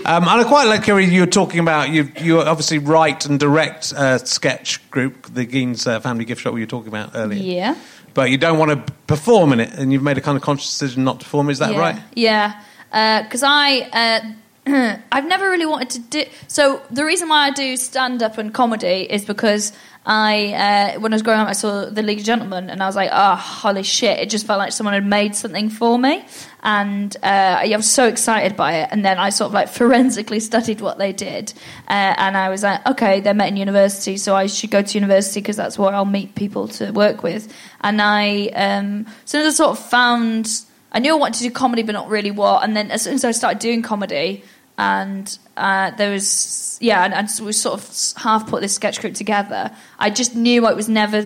Um, and I quite like Kiri. You were talking about you. You obviously write and direct a sketch group, the Gein's uh, Family Gift Shop. We were talking about earlier. Yeah. But you don't want to perform in it, and you've made a kind of conscious decision not to perform. Is that yeah. right? Yeah, because I. Uh, I've never really wanted to do. So the reason why I do stand up and comedy is because I, uh, when I was growing up, I saw The League of Gentlemen, and I was like, oh, holy shit! It just felt like someone had made something for me, and uh, I was so excited by it. And then I sort of like forensically studied what they did, uh, and I was like, okay, they're met in university, so I should go to university because that's where I'll meet people to work with. And I, um, as soon as I sort of found I knew I wanted to do comedy, but not really what. And then as soon as I started doing comedy, and uh, there was yeah, and, and so we sort of half put this sketch group together. I just knew it was never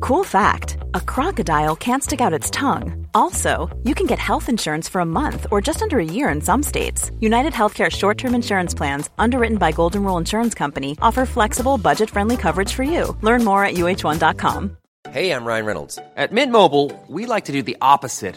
Cool fact a crocodile can't stick out its tongue. Also, you can get health insurance for a month or just under a year in some states. United Healthcare short term insurance plans, underwritten by Golden Rule Insurance Company, offer flexible, budget friendly coverage for you. Learn more at uh1.com. Hey, I'm Ryan Reynolds. At Mint Mobile, we like to do the opposite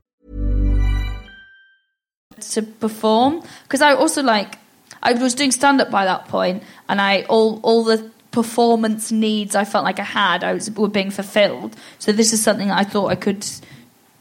to perform because I also like I was doing stand up by that point, and I all all the performance needs I felt like I had I was were being fulfilled. So this is something I thought I could,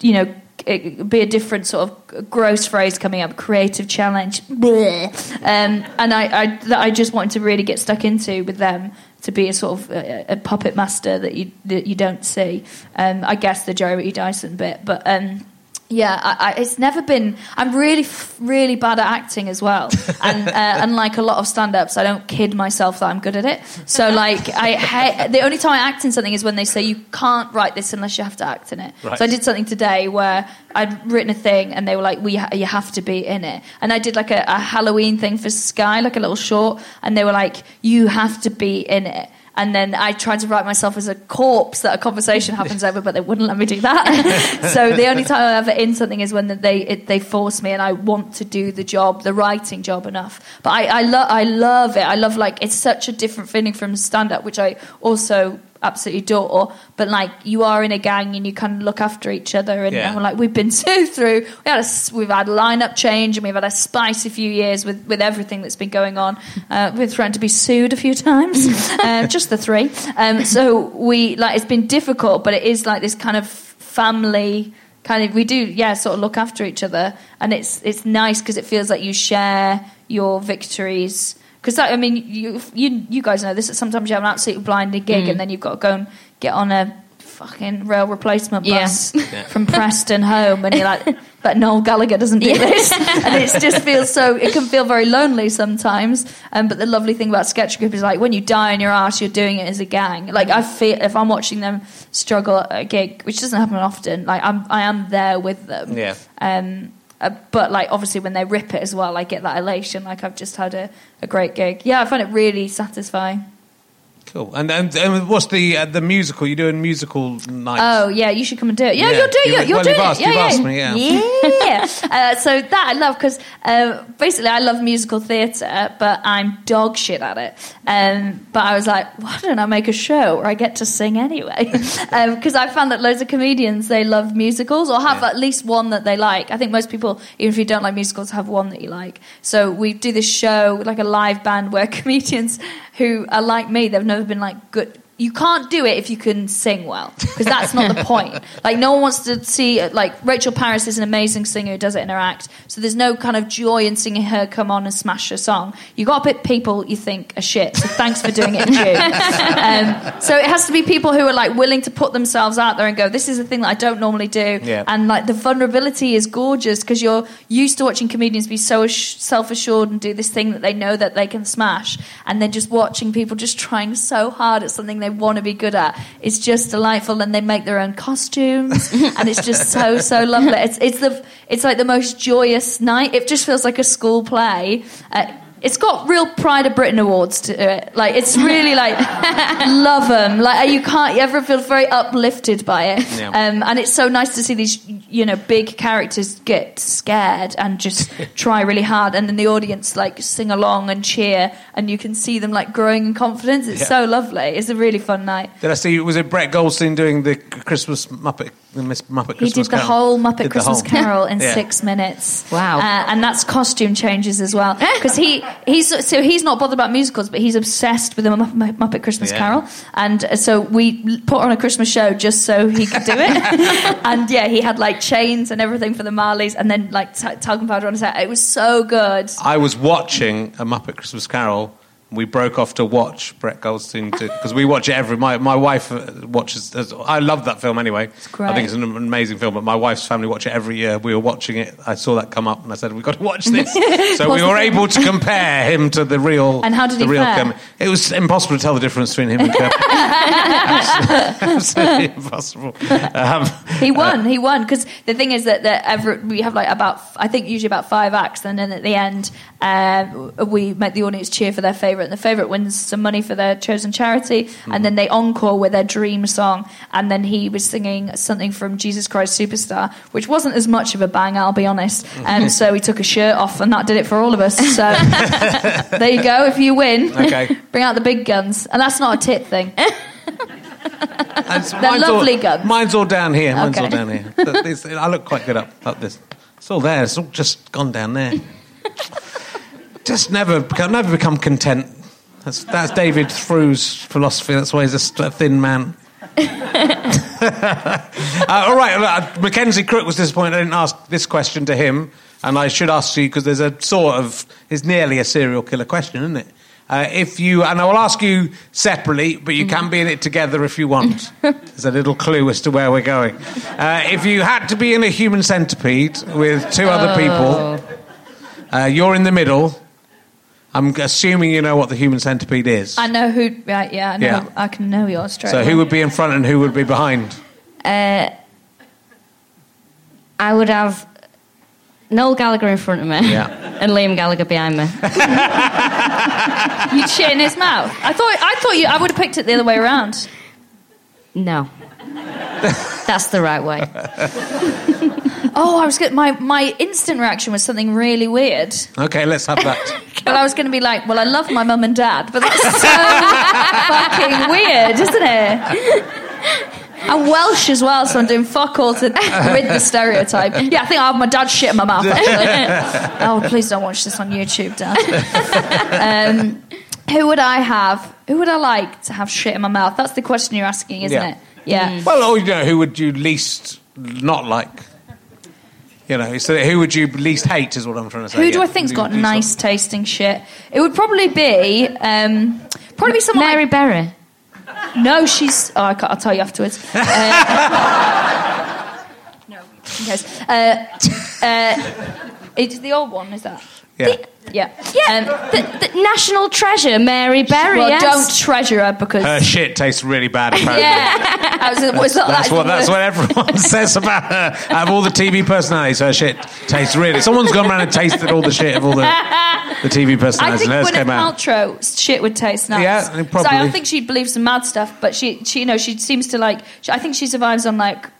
you know. Be a different sort of gross phrase coming up, creative challenge, um, and I, I, that I just wanted to really get stuck into with them to be a sort of a, a puppet master that you that you don't see. Um, I guess the Jeremy Dyson bit, but um, Yeah, I, I, it's never been. I'm really, really bad at acting as well, and uh, unlike a lot of stand-ups, I don't kid myself that I'm good at it. So, like, I ha- the only time I act in something is when they say you can't write this unless you have to act in it. Right. So I did something today where I'd written a thing, and they were like, "We, ha- you have to be in it." And I did like a, a Halloween thing for Sky, like a little short, and they were like, "You have to be in it." And then I tried to write myself as a corpse that a conversation happens over, but they wouldn't let me do that. so the only time I'm ever in something is when they it, they force me and I want to do the job, the writing job enough. But I I, lo- I love it. I love like it's such a different feeling from stand up, which I also absolutely adore. But like you are in a gang and you kind of look after each other, and, Yeah. and we're like we've been so through. We had a, we've had a lineup change and we've had a spicy few years with with everything that's been going on. Uh, we've threatened to be sued a few times, um, just the three. Um, so we like it's been difficult, but it is like this kind of family kind of we do yeah sort of look after each other and it's it's nice because it feels like you share your victories because I mean you you you guys know this that sometimes you have an absolutely blinding gig and then you've got to go and get on a fucking rail replacement Yeah. bus from Preston home and you're like but Noel Gallagher doesn't do this. And it just feels so it can feel very lonely sometimes um, but the lovely thing about sketch group is like when you die on your ass you're doing it as a gang. Like I feel if I'm watching them struggle at a gig which doesn't happen often like I'm I am there with them. Yeah. um, uh, but like obviously when they rip it as well, I get that elation. Like I've just had a, a great gig. Yeah, I find it really satisfying. Cool. And and, and what's the uh, the musical? You're doing musical night. Oh yeah, you should come and do it. Yeah, you're doing You- it. You're well, doing you've it. yeah, you've yeah. asked me, yeah. Yeah. uh, so that I love because uh, basically I love musical theatre, but I'm dog shit at it. Um, but I was like, why don't I make a show where I get to sing anyway? Because I found that loads of comedians they love musicals or have Yeah. at least one that they like. I think most people, even if you don't like musicals, have one that you like. So we do this show like a live band where comedians who are like me, they've never been like good. You can't do it if you can sing well, because that's not the point. Like no one wants to see like Rachel Parris is an amazing singer who does it in her act. So there's no kind of joy in seeing her come on and smash a song. You got to pick people you think are shit. So thanks for doing it, June. Um, so it has to be people who are like willing to put themselves out there and go, this is a thing that I don't normally do. Yeah. And like the vulnerability is gorgeous because you're used to watching comedians be so ass- self-assured and do this thing that they know that they can smash, and then just watching people just trying so hard at something they want to be good at It's just delightful. And they make their own costumes, and it's just so so lovely. It's it's the it's like the most joyous night. It just feels like a school play. Uh, it's got real Pride of Britain awards to it. Like it's really like love them. Like you can't you ever feel very uplifted by it. Yeah. Um, and it's so nice to see these you know big characters get scared and just try really hard, and then the audience like sing along and cheer, and you can see them like growing in confidence. It's Yeah. so lovely. It's a really fun night. Did I see? Was it Brett Goldstein doing the Christmas Muppet? The Miss Muppet Christmas he did the Carol? whole Muppet Did Christmas whole- Carol in Yeah. six minutes. Wow. Uh, and that's costume changes as well because he he's so he's not bothered about musicals, but he's obsessed with the Muppet, Muppet Christmas Yeah. Carol, and uh, so we put on a Christmas show just so he could do it. and yeah, he had like chains and everything for the Marleys, and then like t- talcum powder on his head. It was so good. I was watching a Muppet Christmas Carol. We broke off to watch Brett Goldstein because we watch it every. My my wife uh, watches. I love that film anyway. great. I think it's an amazing film. But my wife's family watch it every year. We were watching it. I saw that come up, and I said, "We've got to watch this." so we were able to compare him to the real. And how did the he real fare? Kermit. It was impossible to tell the difference between him and Kermit. Absolutely impossible. Um, He won. he won because the thing is that, that every, we have like about I think usually about five acts, and then at the end um, we make the audience cheer for their favorite, and the favorite wins some money for their chosen charity, and then they encore with their dream song, and then he was singing something from Jesus Christ Superstar, which wasn't as much of a bang, I'll be honest. Um, and so he took a shirt off, and that did it for all of us. So there you go. If you win, Okay. bring out the big guns, and that's not a tit thing. And They're mine's lovely all, guns. Mine's all down here. Mine's all down here. I look quite good up, up this. It's all there. It's all just gone down there. Just never, become- never become content. That's, that's David Thru's philosophy. That's why he's a thin man. uh, all right, uh, Mackenzie Crook was disappointed I didn't ask this question to him, and I should ask you because there's a sort of, it's nearly a serial killer question, isn't it? Uh, if you, and I will ask you separately, but you can be in it together if you want. There's a little clue as to where we're going. Uh, if you had to be in a human centipede with two other people, uh, you're in the middle. I'm assuming you know what the human centipede is. I know who. Right, yeah, I know. Yeah. I can know yours straight. So away. who would be in front and who would be behind? Uh, I would have Noel Gallagher in front of me Yeah. and Liam Gallagher behind me. You'd shit in his mouth. I thought. I thought you. I would have picked it the other way around. No. That's the right way. Oh, I was good. My my instant reaction was something really weird. Okay, let's have that. But I was going to be like, well, I love my mum and dad, but that's so fucking weird, isn't it? I'm Welsh as well, so I'm doing fuck all to rid the stereotype. Yeah, I think I have my dad shit in my mouth. Actually. oh, please don't watch this on YouTube, Dad. Um, who would I have? Who would I like to have shit in my mouth? That's the question you're asking, isn't Yeah. it? Yeah. Well, or, you know, who would you least not like? You know, so who would you least hate is what I'm trying to say. Who do yeah. I think's got Least not- nice tasting shit? It would probably be um, probably be someone Mary like- Berry. No, she's. Oh, I can't, I'll tell you afterwards. Uh, no, yes. Uh, uh, it's the old one, is that? Yeah. Yeah. Yeah, Um, the, the national treasure, Mary Berry. well, yes. don't treasure her because. Her shit tastes really bad. Apparently. yeah. I was, was That's the what that's what everyone says about her. Out of all the TV personalities, her shit tastes really. Someone's gone around and tasted all the shit of all the the TV personalities. I personalities, think and hers Gwyneth came out. Paltrow's shit would taste nice. Yeah, So. I don't think she believes some mad stuff, but she, she, you know, she seems to like. She, I think she survives on like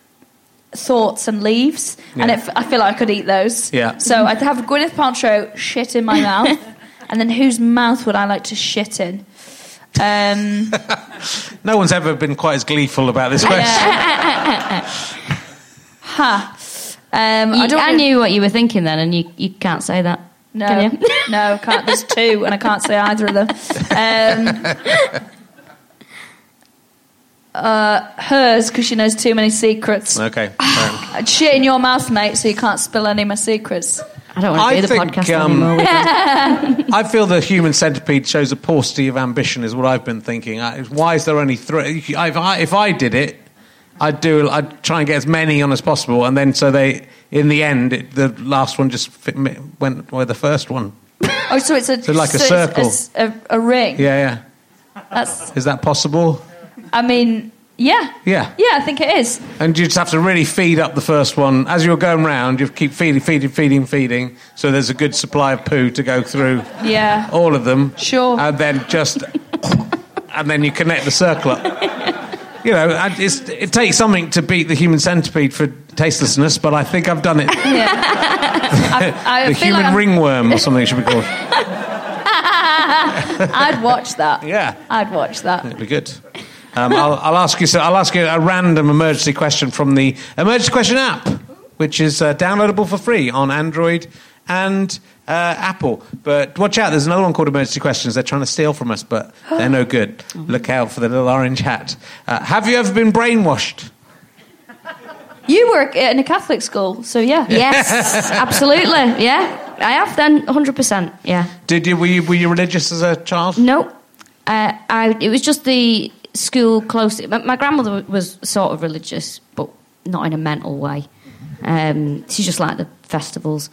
thoughts and leaves, and Yeah. it, I feel like I could eat those. Yeah. So I'd have Gwyneth Paltrow shit in my mouth, and then whose mouth would I like to shit in? Um, No one's ever been quite as gleeful about this question. ha. Um, You- I don't. I knew what you were thinking then, and you, you can't say that. No, Can you? no, can't. There's two, and I can't say either of them. Um, uh, hers, because she knows too many secrets. Okay. fair. I'd shit in your mouth, mate, so you can't spill any of my secrets. I don't want to I do the think, podcast um, anymore. With you. I feel the human centipede shows a paucity of ambition, is what I've been thinking. I- Why is there only three? If I, if I did it, I'd do. I'd try and get as many on as possible, and then so they, in the end, it, the last one just fit, went where the first one. Oh, so it's a So like a it's circle. s- a, a ring. Yeah, yeah. That's. Is that possible? I mean, yeah, Yeah. yeah. I think it is. And you just have to really feed up the first one as you're going round. You keep feeding, feeding, feeding, feeding. So there's a good supply of poo to go through Yeah. all of them. Sure. And then just, and then you connect the circle up. You know, it's, it takes something to beat the human centipede for tastelessness, but I think I've done it. Yeah. I, I the human like ringworm or something it should be called. I'd watch that. Yeah. I'd watch that. It'd be good. Um, I'll, I'll ask you. So I'll ask you a random emergency question from the emergency question app, which is uh, downloadable for free on Android and uh, Apple. But watch out, there's another one called emergency questions. They're trying to steal from us, but they're no good. Look out for the little orange hat. Uh, have you ever been brainwashed? You work in a Catholic school, so yeah. yes, absolutely. Yeah, I have then 100%. Yeah. Did you? Were you, were you religious as a child? No, uh, I, it was just the school close. My, my grandmother was sort of religious, but not in a mental way. Um, she just liked the festivals.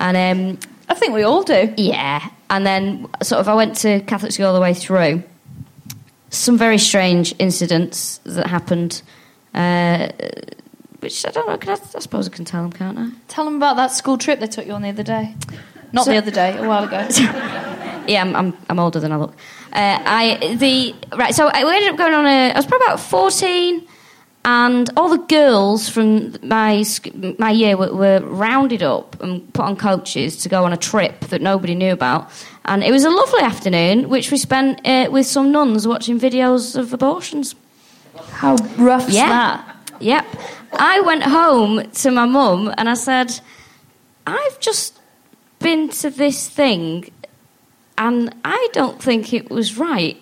And um, I think we all do. yeah, and then sort of I went to Catholic school all the way through. Some very strange incidents that happened, uh, which I don't know. I, I suppose I can tell them, can't I? Tell them about that school trip they took you on the other day. Not So- the other day, a while ago. Yeah, I'm, I'm, I'm older than I look. Uh, I the right. So I we ended up going on a. I was probably about fourteen, and all the girls from my my year were, were rounded up and put on coaches to go on a trip that nobody knew about. And it was a lovely afternoon, which we spent uh, with some nuns watching videos of abortions. How rough's Yeah. that? Yep. I went home to my mum and I said, I've just been to this thing and I don't think it was right.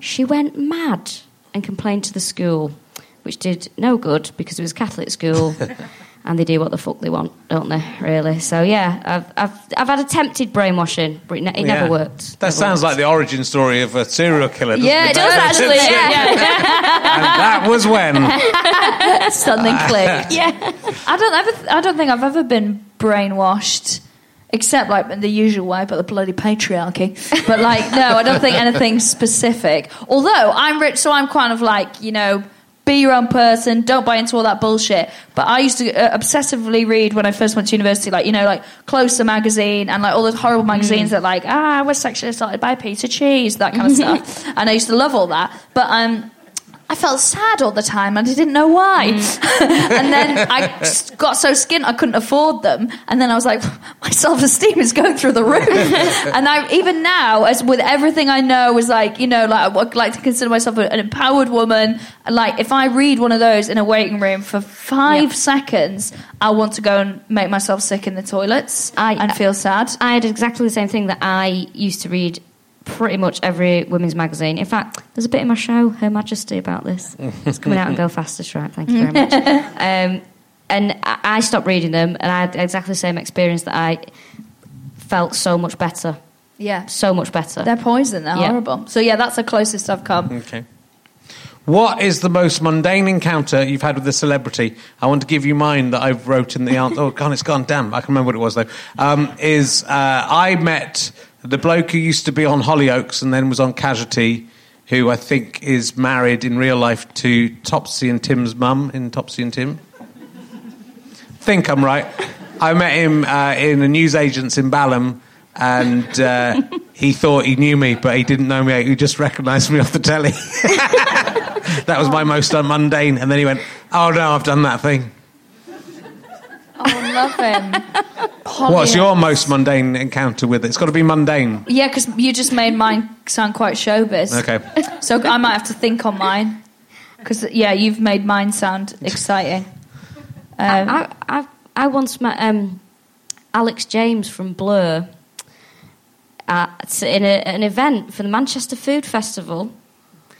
She went mad and complained to the school, which did no good because it was a Catholic school. and they do what the fuck they want, don't they? Really. So yeah, I've I've I've had attempted brainwashing, but it, ne- it Yeah. never worked. That Never sounds like the origin story of a serial killer. doesn't Yeah, it does actually. Yeah, yeah. And that was when. Something clicked. Yeah. I don't ever. I don't think I've ever been brainwashed, except like in the usual way, but the bloody patriarchy. But like, no, I don't think anything specific. Although I'm rich, so I'm kind of like you know. Be your own person. Don't buy into all that bullshit. But I used to uh, obsessively read when I first went to university, like you know, like Closer magazine and like all those horrible magazines that like ah, I was sexually assaulted by a piece of cheese, that kind of stuff. And I used to love all that. But um, I felt sad all the time and I didn't know why. Mm. and then I got so skint I couldn't afford them. And then I was like, my self esteem is going through the roof. and I even now, as with everything I know, is like you know, like I would like to consider myself an empowered woman. Like if I read one of those in a waiting room for five seconds, I want to go and make myself sick in the toilets I- and feel sad. I had exactly the same thing that I used to read pretty much every women's magazine. In fact, there's a bit in my show, Her Majesty, about this. It's coming out and go faster, Stripe. Thank you very much. um, and I, I stopped reading them, and I had exactly the same experience that I felt so much better. Yeah. So much better. They're poison. They're Yeah. horrible. So yeah, that's the closest I've come. Okay. What is the most mundane encounter you've had with a celebrity? I want to give you mine that I wrote in the answer. Oh, God, it's gone. Damn, I can remember what it was though. Um, is uh, I met the bloke who used to be on Hollyoaks and then was on Casualty, who I think is married in real life to Topsy and Tim's mum in Topsy and Tim. think I'm right. I met him uh, in a newsagent's in Balham, and uh, he thought he knew me, but he didn't know me. He just recognised me off the telly. that was my most mundane. And then he went, "Oh no, I've done that thing." Oh, love him. What's your most mundane encounter with it? It's got to be mundane. Yeah, because you just made mine sound quite showbiz. Okay. So I might have to think on mine. Because, yeah, you've made mine sound exciting. Um, I, I, I once met um, Alex James from Blur at in a, an event for the Manchester Food Festival.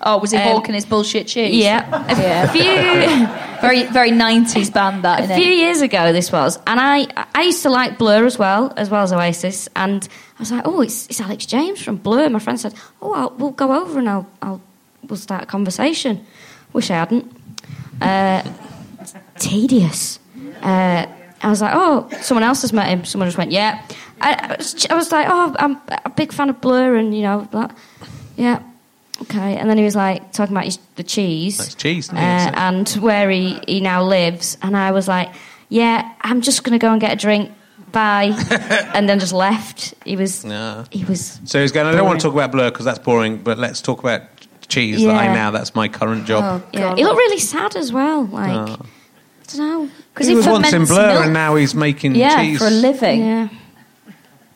Oh, was he um, hawking his bullshit cheese? Yeah, a few Very, very 90s band, that, a few it? years ago this was, and I I used to like Blur as well as well as Oasis, and I was like, oh, it's, it's Alex James from Blur. My friend said, oh, I'll, we'll go over and I'll, I'll we'll start a conversation. Wish I hadn't. Uh, tedious. Uh, I was like, oh, someone else has met him. Someone just went, yeah. I, I, was, I was like, oh, I'm a big fan of Blur, and you know, that. yeah, okay. And then he was like talking about his, the cheese, That's cheese, uh, and where he, he now lives. And I was like, yeah, I'm just going to go and get a drink. Bye. and then just left. He was, Yeah. he was. So he's going. I don't want to talk about Blur because that's boring. But let's talk about cheese. That I now. That's my current job. Oh, Yeah, he looked really sad as well. Like, I don't know. Because he, was once in Blur milk. and now he's making Yeah, cheese. for a living. Yeah.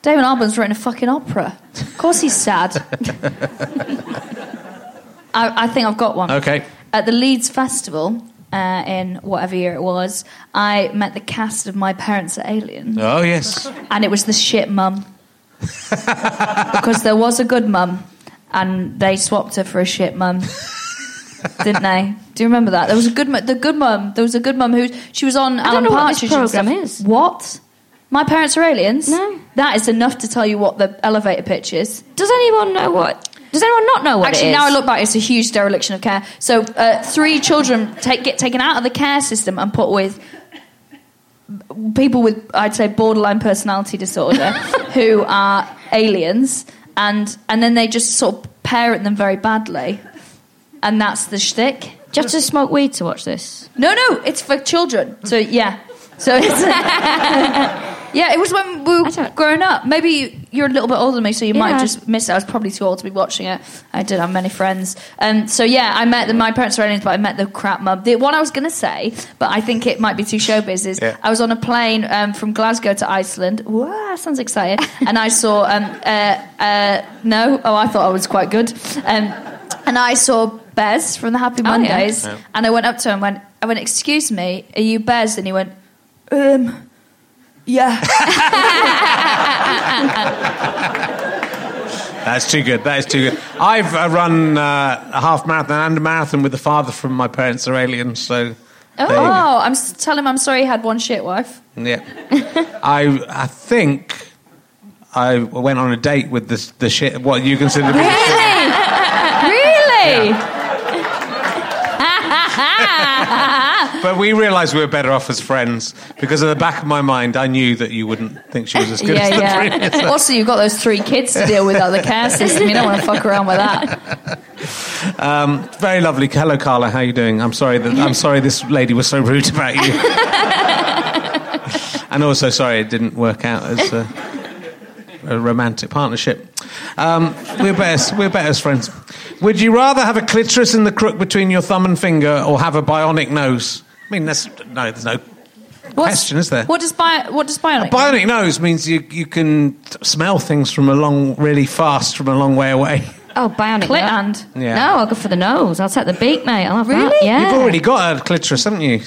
Damon Albarn's written a fucking opera. Of course he's sad. I, I think I've got one. Okay. At the Leeds Festival, uh, in whatever year it was, I met the cast of My Parents Are Aliens. Oh yes. and it was the shit mum. because there was a good mum, and they swapped her for a shit mum. Didn't they? Do you remember that? There was a good, mu- the good mum. There was a good mum who she was on I Alan know what this Partridge. programme is. What? My parents are aliens. No. that is enough to tell you what the elevator pitch is. Does anyone know what? Does anyone not know what Actually, it is? now I look back, it's a huge dereliction of care. So, uh, three children take, get taken out of the care system and put with people with, I'd say, borderline personality disorder who are aliens, and and then they just sort of parent them very badly, and that's the shtick. Do you have to smoke weed to watch this? No, no, it's for children. So yeah, so it's yeah. It was when we were growing up. Maybe you- you're a little bit older than me, so you might Yeah. have just missed it. I was probably too old to be watching it. I didn't have many friends. Um, so yeah, I met the, my parents are aliens, but I met the crap mum. The one I was going to say, but I think it might be too showbiz. Is Yeah. I was on a plane um, from Glasgow to Iceland. Wow, sounds exciting. and I saw um, uh, uh, no, oh, I thought I was quite good. Um, and I saw Bez from the Happy Oh, yeah. Mondays, and I went up to him and went, I went, "Excuse me, are you Bez?" And he went, "Um, yeah." That's too good. That is too good. I've uh, run uh, a half marathon and a marathon with the father from my parents are aliens, so Oh, There you go. I'm s- tell him I'm sorry he had one shit wife. Yeah. I I think I went on a date with the the shit. What you consider to be the shit. really? But we realised we were better off as friends because at the back of my mind, I knew that you wouldn't think she was as good as the yeah, previous. yeah. also, you've got those three kids to deal with out the care system. You don't want to fuck around with that. Um, very lovely. Hello, Carla. How are you doing? I'm sorry that I'm sorry this lady was so rude about you. and also sorry it didn't work out as a, a romantic partnership. Um, we're better. We're better as friends. Would you rather have a clitoris in the crook between your thumb and finger, or have a bionic nose? I mean, that's no. There's no What's- question, is there? What does bio, what does bionic? A Bionic nose means you you can smell things from a long, really fast from a long way away. Oh, bionic. Clit no. hand. Yeah. No, I'll go for the nose. I'll take the beak, mate. I'll have that. Really? Yeah. You've already got a clitoris, haven't you?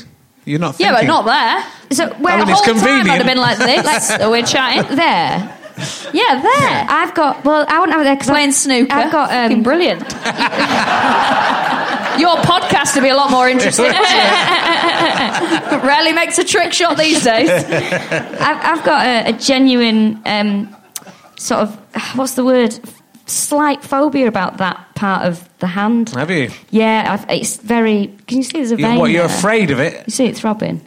You're not. Yeah, but not there. So where I mean, the it's whole time. I'd have been like this. so we're chatting. there. Yeah, there. I've got. Well, I wouldn't have it there because Playing snooker. I've got. Fucking Um, brilliant. Your podcast would be a lot more interesting. Rarely makes a trick shot these days. I've, I've got a, a genuine um, sort of what's the word? Slight phobia about that part of the hand. Have you? Yeah, I've, it's very. Can you see there's a You- vein? what? You're there? afraid of it? You see it throbbing?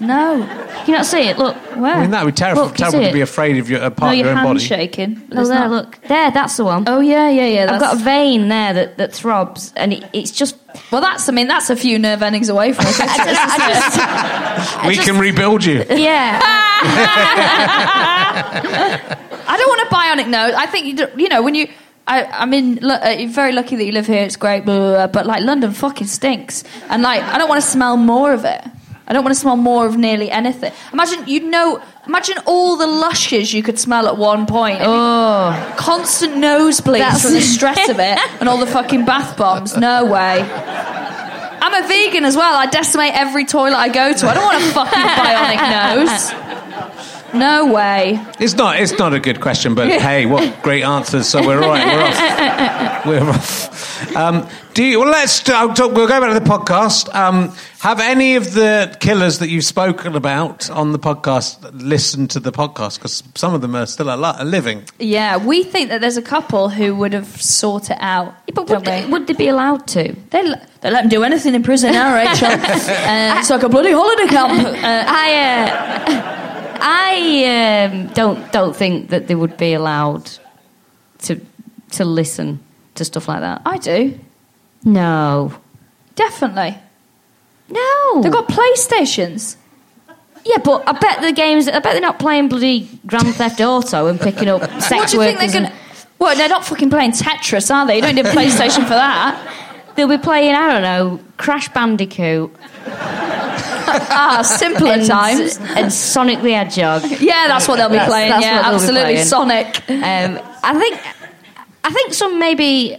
No. Can you not see it? Look. Where? I mean, that would be terrible, Look, terrible to be afraid of your, a No, part of your your own hand's body. shaking. Oh, There's there, not- look. There, that's the one. Oh, yeah, yeah, yeah. I've that's- got a vein there that, that throbs, and it, it's just. Well, that's, I mean, that's a few nerve endings away from a I just, I just, We can rebuild you. yeah. I don't want a bionic nose. I think you, do, you know when you. I, I mean, look, uh, you're very lucky that you live here. It's great, blah, blah, blah, but like London fucking stinks, and like I don't want to smell more of it. I don't want to smell more of nearly anything. Imagine you'd know. Imagine all the lushes you could smell at one point. Oh. Constant nosebleeds from the stress of it, and all the fucking bath bombs. No way. I'm a vegan as well. I decimate every toilet I go to. I don't want a fucking bionic nose. No way. It's not. It's not a good question, but hey, what great answers! So we're all right. We're off. We're off. Um, do you? Well, let's. I'll talk, we'll go back to the podcast. Um, have any of the killers that you've spoken about on the podcast listened to the podcast? Because some of them are still alive, living. Yeah, we think that there's a couple who would have sought it out. But would, we? would they be allowed to? They, they let them do anything in prison now, Rachel. uh, it's like a bloody holiday camp. Uh, I, uh, I um, don't don't think that they would be allowed to to listen to stuff like that. I do, No, definitely. no. They've got PlayStations. yeah, but I bet the games. I bet they're not playing bloody Grand Theft Auto and picking up sex what do you think workers. they're going to... Well, they're not fucking playing Tetris, are they? You don't need a PlayStation for that. They'll be playing. I don't know, Crash Bandicoot Ah, simpler and, times. and Sonic the Hedgehog. Yeah, that's what they'll be That's- playing. that's yeah, what they'll be absolutely. playing. Sonic. Um, I think. I think some maybe.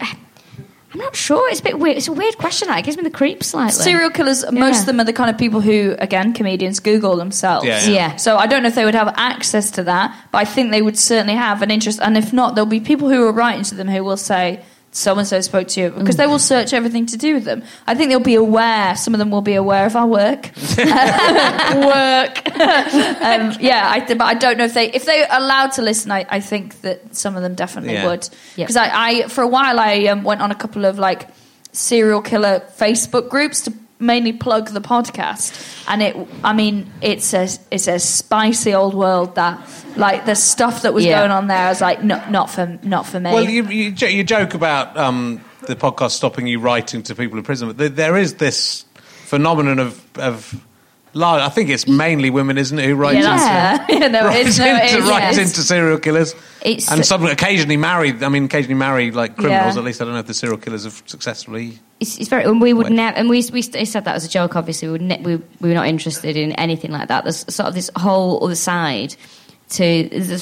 I'm not sure. It's a bit weird. It's a weird question. That it gives me the creeps slightly. Serial killers, most of them are the kind of people who, again, comedians Google themselves. Yeah, yeah. Yeah. So I don't know if they would have access to that, but I think they would certainly have an interest. And if not, there'll be people who are writing to them who will say, so and so spoke to you, because they will search everything to do with them. I think they'll be aware, some of them will be aware of our work. work. um, yeah, I th- but I don't know if they, if they're allowed to listen, I, I think that some of them definitely Yeah. would. Yeah. Because I, I, for a while, I um, went on a couple of like serial killer Facebook groups to mainly plug the podcast, and it. I mean, it's a it's a spicy old world that like the stuff that was Yeah. going on there. I was like, no, not for not for me. Well, you, you, you joke about um, the podcast stopping you writing to people in prison, but there, there is this phenomenon of. of large, I think it's mainly women, isn't it, who write yeah, into, yeah, no, no, into, is, write yes. into serial killers. It's- and some occasionally married. I mean, occasionally marry like criminals. Yeah. At least I don't know if the serial killers have successfully. It's, it's very. And we would never. And we we said that as a joke. Obviously, we, would ne- we we were not interested in anything like that. There's sort of this whole other side to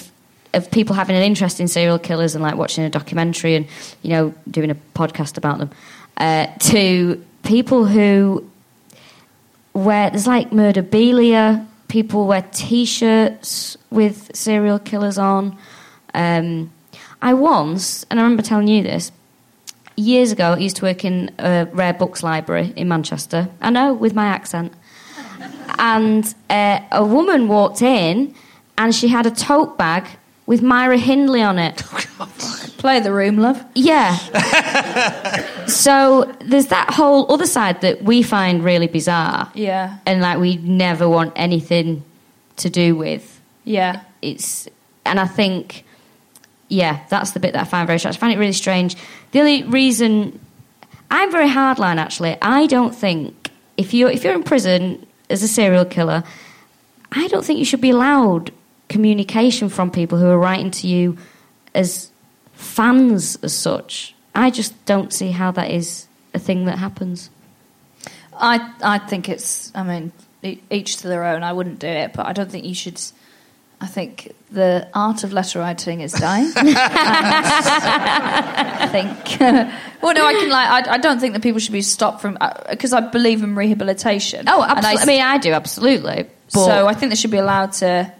of people having an interest in serial killers and like watching a documentary and you know doing a podcast about them. Uh, to people who wear there's like murderabilia. People wear T-shirts with serial killers on. Um, I once, and I remember telling you this years ago. I used to work in a rare books library in Manchester. I know with my accent. and uh, a woman walked in, and she had a tote bag with Myra Hindley on it. Oh, Play the room, love. Yeah. so there's that whole other side that we find really bizarre. Yeah. And like we never want anything to do with. Yeah. It's and I think yeah, that's the bit that I find very strange. I find it really strange. The only reason I'm very hardline actually. I don't think if you if you're in prison as a serial killer, I don't think you should be allowed communication from people who are writing to you as fans as such. I just don't see how that is a thing that happens. I I think it's. I mean, each to their own. I wouldn't do it, but I don't think you should. I think the art of letter writing is dying. I think. well, no, I can like. I, I don't think that people should be stopped from uh, because I believe in rehabilitation. Oh, And absolutely. I, mean, I do absolutely. So I think they should be allowed to.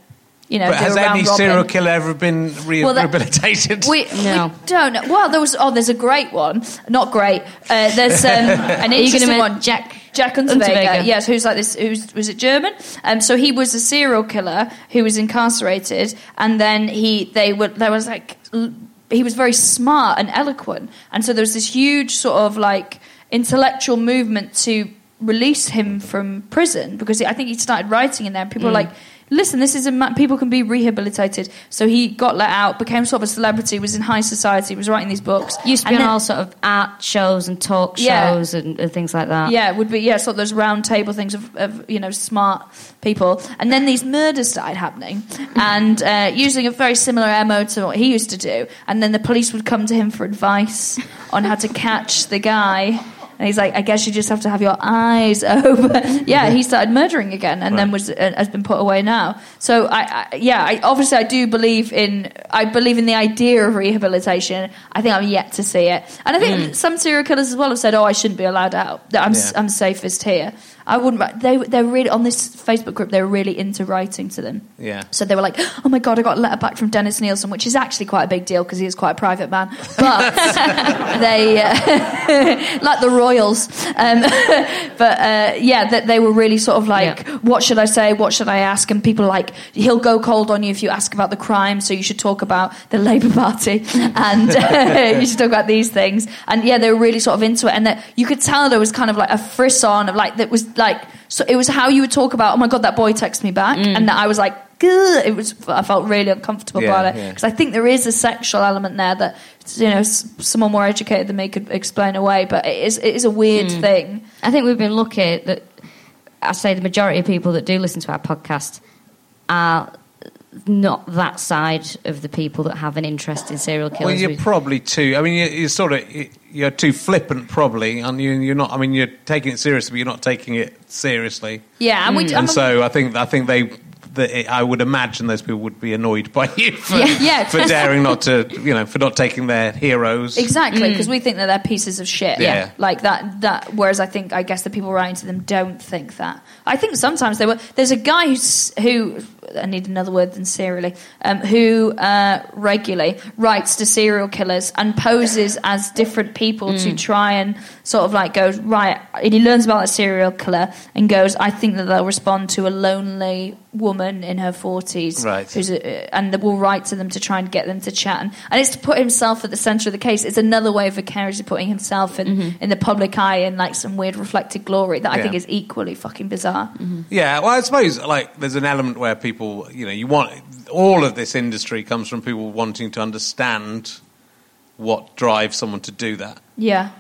You know, But has a round any robin. serial killer ever been re- Well, that- rehabilitated? We, No. we don't. know. Well, there was. Oh, there's a great one. Not great. Uh, there's um, an Are you going interesting one. Jack? Jack Unterweger, Unterweger. yes, who's like this, who's, was it German? Um, so he was a serial killer who was incarcerated, and then he, they were, there was like, he was very smart and eloquent, and so there was this huge sort of like intellectual movement to release him from prison because I think he started writing in there, and people were like, listen, this is a ma- people can be rehabilitated. So he got let out, became sort of a celebrity, was in high society, was writing these books. Used to be And on then- all sort of art shows and talk Yeah. shows and, and things like that. Yeah, it would be yeah, sort of those round table things of, of you know smart people, and then these murders started happening, and uh, using a very similar mo to what he used to do, and then the police would come to him for advice on how to catch the guy. And he's like, I guess you just have to have your eyes open. yeah, he started murdering again, and then was uh, has been put away now. So I, I yeah, I, obviously I do believe in I believe in the idea of rehabilitation. I think I'm yet to see it, and I think some serial killers as well have said, "Oh, I shouldn't be allowed out. That I'm Yeah. I'm safest here." I wouldn't. They they're really on this Facebook group. They're really into writing to them. Yeah. So they were like, "Oh my god, I got a letter back from Dennis Nilsen," which is actually quite a big deal because he is quite a private man. But they, uh, like the royals, um, but uh, yeah, that they were really sort of like, Yeah. "What should I say? What should I ask?" And people are like, "He'll go cold on you if you ask about the crime, so you should talk about the Labour Party and uh, you should talk about these things." And yeah, they were really sort of into it, and that you could tell there was kind of like a frisson of like that was like so it was how you would talk about, "Oh my god, that boy texted me back," mm. and that I was like. "Gah." It was. I felt really uncomfortable Yeah, about it yeah. because I think there is a sexual element there that you know someone more educated than me could explain away. But it is it is a weird mm. thing. I think we've been lucky that I say the majority of people that do listen to our podcast are not that side of the people that have an interest in serial killers. Well, you're We- probably too. I mean, you're, you're sort of you're too flippant, probably, and you, you're not. I mean, you're taking it seriously, but you're not taking it seriously. Yeah, and we. Mm. And so I think I think they. That I would imagine those people would be annoyed by you for, Yeah, yeah. for daring not to, you know, for not taking their heroes. Exactly, mm. because we think that they're pieces of shit. Yeah. Like that, that. Whereas I think, I guess the people writing to them don't think that. I think sometimes they were. There's a guy who's, who, I need another word than serially, um, who uh, regularly writes to serial killers and poses as different people to try and sort of like goes, right, and he learns about a serial killer and goes, I think that they'll respond to a lonely woman in her 40s Right. who's a, and will write to them to try and get them to chat. And, and it's to put himself at the centre of the case. It's another way of vicariously putting himself in, mm-hmm. in the public eye in like some weird reflected glory that I Yeah. think is equally fucking bizarre. Mm-hmm. Yeah, well, I suppose like there's an element where people, you know, you want all of this industry comes from people wanting to understand what drives someone to do that. Yeah.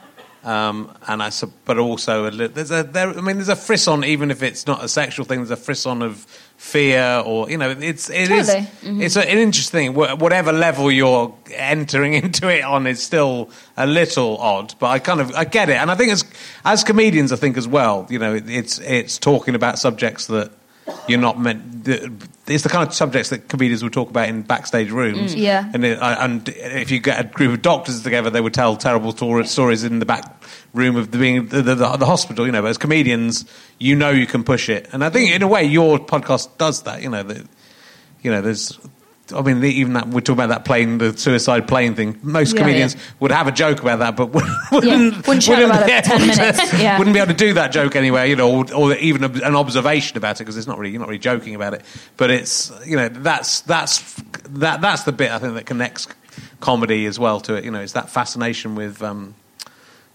Um, and I, but also a li- there's a there. I mean, there's a frisson, even if it's not a sexual thing. There's a frisson of fear, or you know, it's it is- Totally. Mm-hmm. it's an interesting. Whatever level you're entering into it on is still a little odd, but I kind of I get it, and I think as as comedians, I think as well, you know, it, it's it's talking about subjects that you're not meant. the- It's the kind of subjects that comedians will talk about in backstage rooms. Mm. Yeah. And it, and if you get a group of doctors together, they would tell terrible tor- stories in the back room of the being the, the, the hospital. You know, but as comedians, you know you can push it, and I think in a way your podcast does that. You know that. You know, there's I mean, even that we're talking about that plane, the suicide plane thing. Most Yeah, comedians yeah. would have a joke about that, but wouldn't Wouldn't chat about it for 10 wouldn't- yeah. wouldn't be able to do that joke anywhere, you know, or, or even a, an observation about it because it's not really you're not really joking about it. But it's you know that's that's that that's the bit I think that connects comedy as well to it. You know, it's that fascination with. Um,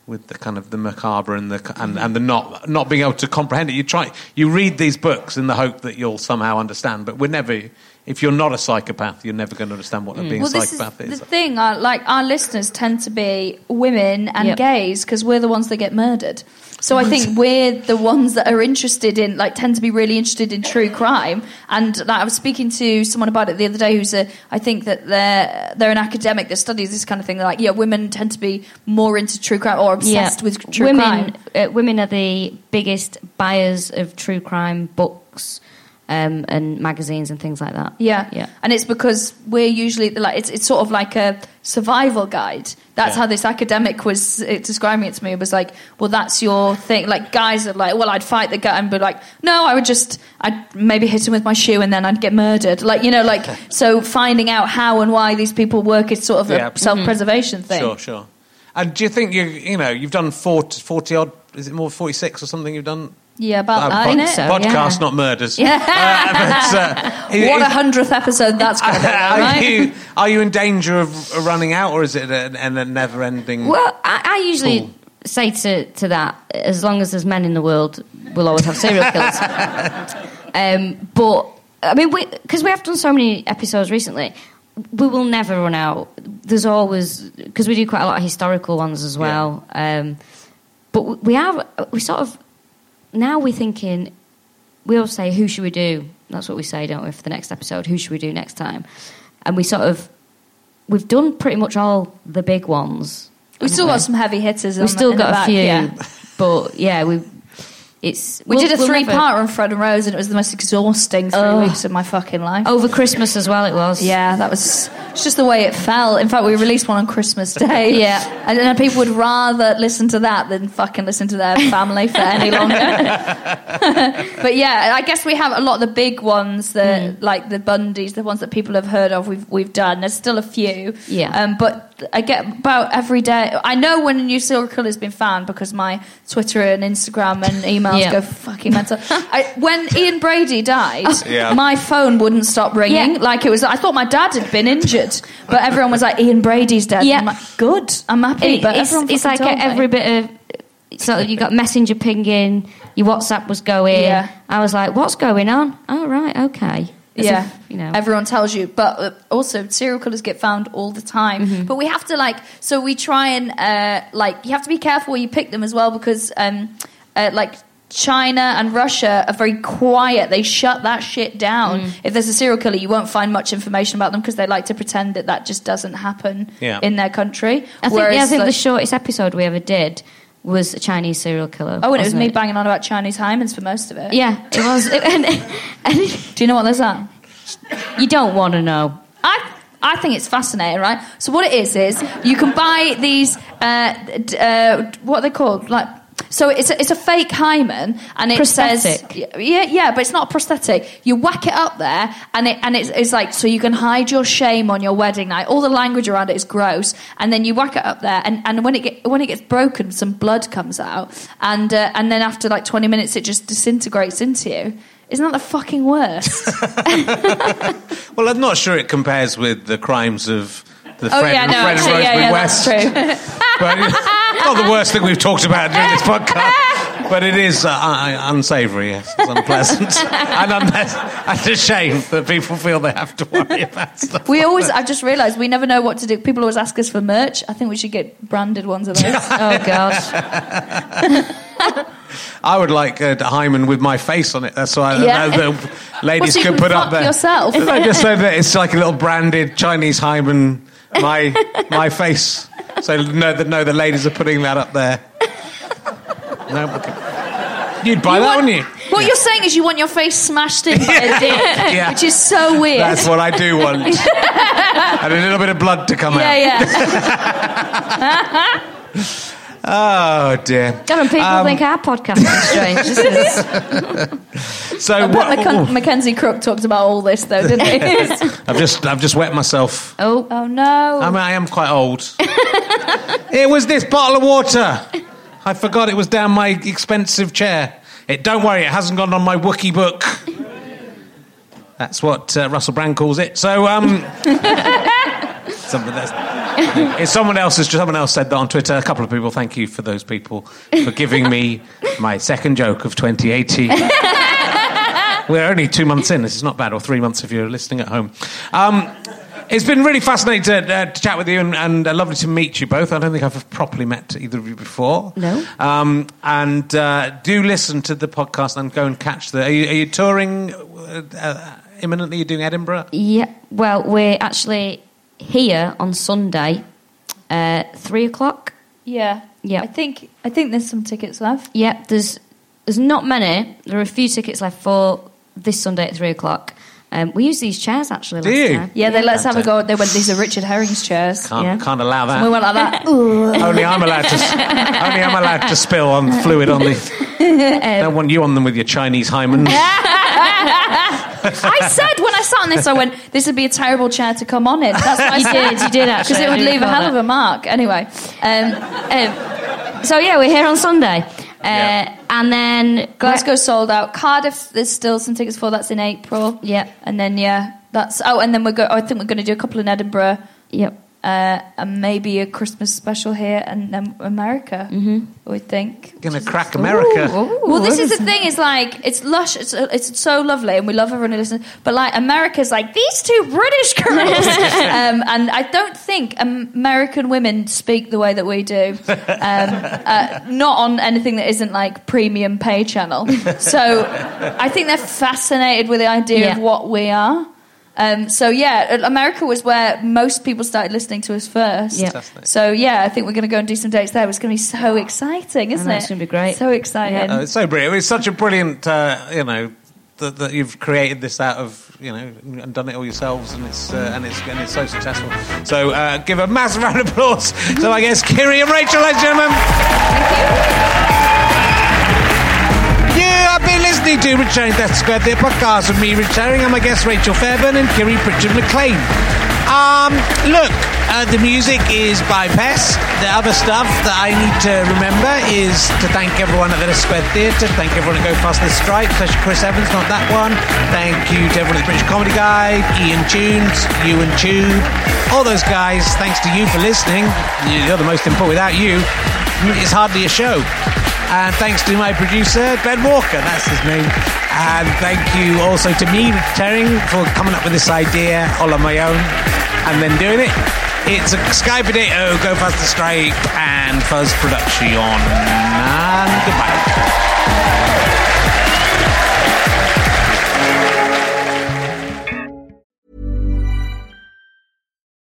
with the kind of the macabre and the and, and the not not being able to comprehend it. You try you read these books in the hope that you'll somehow understand, but we're never. If you're not a psychopath, you're never going to understand what being Mm. Well, a this is psychopath the is. thing. Uh, like our listeners tend to be women and Yep. gays because we're the ones that get murdered. So I think we're the ones that are interested in, like, tend to be really interested in true crime. And like, I was speaking to someone about it the other day, who's a, I think that they're they're an academic that studies this kind of thing. They're like, yeah, women tend to be more into true crime or obsessed with true women, crime. Uh, women are the biggest buyers of true crime books um, and magazines and things like that. Yeah, yeah. and it's because we're usually like it's it's sort of like a survival guide. That's Yeah. how this academic was uh, describing it to me. It was like, well, that's your thing. Like guys are like, well, I'd fight the guy and be like, no, I would just, I'd maybe hit him with my shoe and then I'd get murdered. Like you know, like so finding out how and why these people work is sort of Yeah. a self-preservation thing. Sure, sure. And do you think you you know you've done 40, 40 odd? Is it more forty six or something? You've done Yeah, about Uh, that, pod- so, podcast, yeah. not murders. Yeah. Uh, but, uh, What a hundredth episode that's going to be, are right? you are you in danger of running out, or is it a, a, a never ending? Well, I, I usually Cool. say to, to that, as long as there's men in the world, we'll always have serial killers. um, but, I mean, because we, have done so many episodes recently, we will never run out. There's always, because we do quite a lot of historical ones as well. Um, but we- we have, we sort of, now we're thinking, we always say, who should we do? That's what we say, don't we, for the next episode? Who should we do next time? And we sort of, we've done pretty much all the big ones. We've still haven't got some heavy hitters. We've still got a back, few, yeah. but yeah, we. It's We we'll- did a we'll three part on Fred and Rose, and it was the most exhausting three Oh. weeks of my fucking life. over Christmas as well. It was. Yeah, that was it's just the way it fell. In fact, we released one on Christmas Day. Yeah. and then people would rather listen to that than fucking listen to their family for any longer. but yeah, I guess we have a lot of the big ones, the like the Bundys, the ones that people have heard of. We've we've done. There's still a few. Yeah. Um, but I get about every day. I know when a new serial killer has been found because my Twitter and Instagram and emails Yeah. go fucking mental. I, when Ian Brady died, Yeah. my phone wouldn't stop ringing. Yeah. Like it was. I thought my dad had been injured, but everyone was like, "Ian Brady's dead." Yeah. I'm like, good. I'm happy. It- but it's, it's like told me. every bit of. So you got messenger pinging, your WhatsApp was going. Yeah. I was like, "What's going on?" Oh right, okay. As yeah, if, you know. everyone tells you, but uh, also serial killers get found all the time. Mm-hmm. But we have to like, so we try and uh, like, you have to be careful where you pick them as well because um, uh, like. China and Russia are very quiet. They shut that shit down. Mm. If there's a serial killer, you won't find much information about them because they like to pretend that that just doesn't happen Yeah. in their country. I think, Whereas, yeah, I think the shortest episode we ever did was a Chinese serial killer. oh, and it was me banging on about Chinese hymens for most of it. Yeah, it was. and, and Do you know what those are? you don't want to know. I I think it's fascinating, right? So what it is is you can buy these uh, d- uh, what are they called like. So it's a, it's a fake hymen, and it Prosthetic. says yeah yeah, but it's not a prosthetic. You whack it up there, and it and it's, it's like so you can hide your shame on your wedding night. All the language around it is gross, and then you whack it up there, and, and when it get, when it gets broken, some blood comes out, and uh, and then after like twenty minutes, it just disintegrates into you. Isn't that the fucking worst? Well, I'm not sure it compares with the crimes of the oh Fred, yeah, no, Fred actually, yeah, Rosemary yeah, West. that's true. But it's not the worst thing we've talked about during this podcast. But it is uh, un- unsavoury, yes. It's unpleasant. and, unless, and a shame that people feel they have to worry about stuff. We always, that. I just realised we never know what to do. People always ask us for merch. I think we should get branded ones of those. Oh gosh. I would like a hymen with my face on it. That's why Yeah. the, the ladies Well, so could put up there. yourself. No, just so that it's like a little branded Chinese hymen, my my face. So no, that know the ladies are putting that up there. No, okay. You'd buy You that, want- wouldn't you? What you're saying is you want your face smashed in by a dick, Yeah. which is so weird. That's what I do want. and a little bit of blood to come out. yeah, yeah. Oh dear. God, and people Um, think our podcast is strange. So I bet what, Macken- Mackenzie Crook talked about all this though, didn't he? I've just I've just wet myself. oh, oh no. I mean, I am quite old. it was this bottle of water. I forgot it was down my expensive chair. It don't worry, it hasn't gone on my Wookie book. That's what uh, Russell Brand calls it. So, um, something that's, if someone else has someone else said that on Twitter. A couple of people. Thank you for those people for giving me my second joke of 2018. We're only two months in. This is not bad, or three months if you're listening at home. Um, it's been really fascinating to, uh, to chat with you and, and uh, lovely to meet you both. I don't think I've properly met either of you before. No. Um, and uh, do listen to the podcast and go and catch the. Are you, are you touring uh, uh, imminently? You're doing Edinburgh? yeah. Well, we're actually here on Sunday, uh, three o'clock. yeah. Yeah. I think I think there's some tickets left. Yeah, there's there's not many. There are a few tickets left for this Sunday at three o'clock. Um, we used these chairs actually. Do last you? time. Yeah, they let us have a go. They went, these are Richard Herring's chairs. Can't, Yeah. can't allow that. We went like that. Only I'm allowed to. only I'm allowed to spill on fluid on the. don't want you on them with your Chinese hymen. I said when I sat on this, I went, this would be a terrible chair to come on in. That's what I You said. did, you did actually. Because it would leave a recall hell of a mark. Anyway, um, Um, so yeah, we're here on Sunday, uh, Yeah. and then Glasgow sold out. Cardiff, there's still some tickets for. That's in April. Yeah. And then, yeah, that's. Oh, and then we're go, I think we're going to do a couple in Edinburgh. Yep. Uh, and maybe a Christmas special here and then America, mm-hmm. we think. Gonna crack America. Well, this is the thing. Is like it's lush. It's, it's so lovely, and we love everyone who listens. But like America's like these two British girls, um, and I don't think American women speak the way that we do. Um, uh, not on anything that isn't like premium pay channel. So I think they're fascinated with the idea Yeah. of what we are. Um, so yeah, America was where most people started listening to us first. Yeah. So yeah, I think we're going to go and do some dates there. It's going to be so exciting, isn't know, it? it's gonna be great. So exciting. Oh, it's so brilliant. It's such a brilliant, uh, you know, that, that you've created this out of, you know, and done it all yourselves, and it's uh, and it's and it's so successful. So uh, give a massive round of applause to I guess Kiri and Rachel, ladies and gentlemen. You do Herring Death Square, the podcast with me, Herring, and my guests Rachel Fairburn and Kiri Pritchard McLean. Um, look, uh, the music is by Pest. The other stuff that I need to remember is to thank everyone at the Leicester Square Theatre, thank everyone at Go Faster Stripe, especially Chris Evans, not that one. Thank you to everyone at the British Comedy Guide, iTunes, you and Tube, all those guys. Thanks to you for listening. You're the most important. Without you, it's hardly a show. And thanks to my producer, Ben Walker, that's his name. And thank you also to me, Rich Herring, for coming up with this idea all on my own and then doing it. It's a Sky Potato, Go Faster Stripe, and Fuzz production. And goodbye.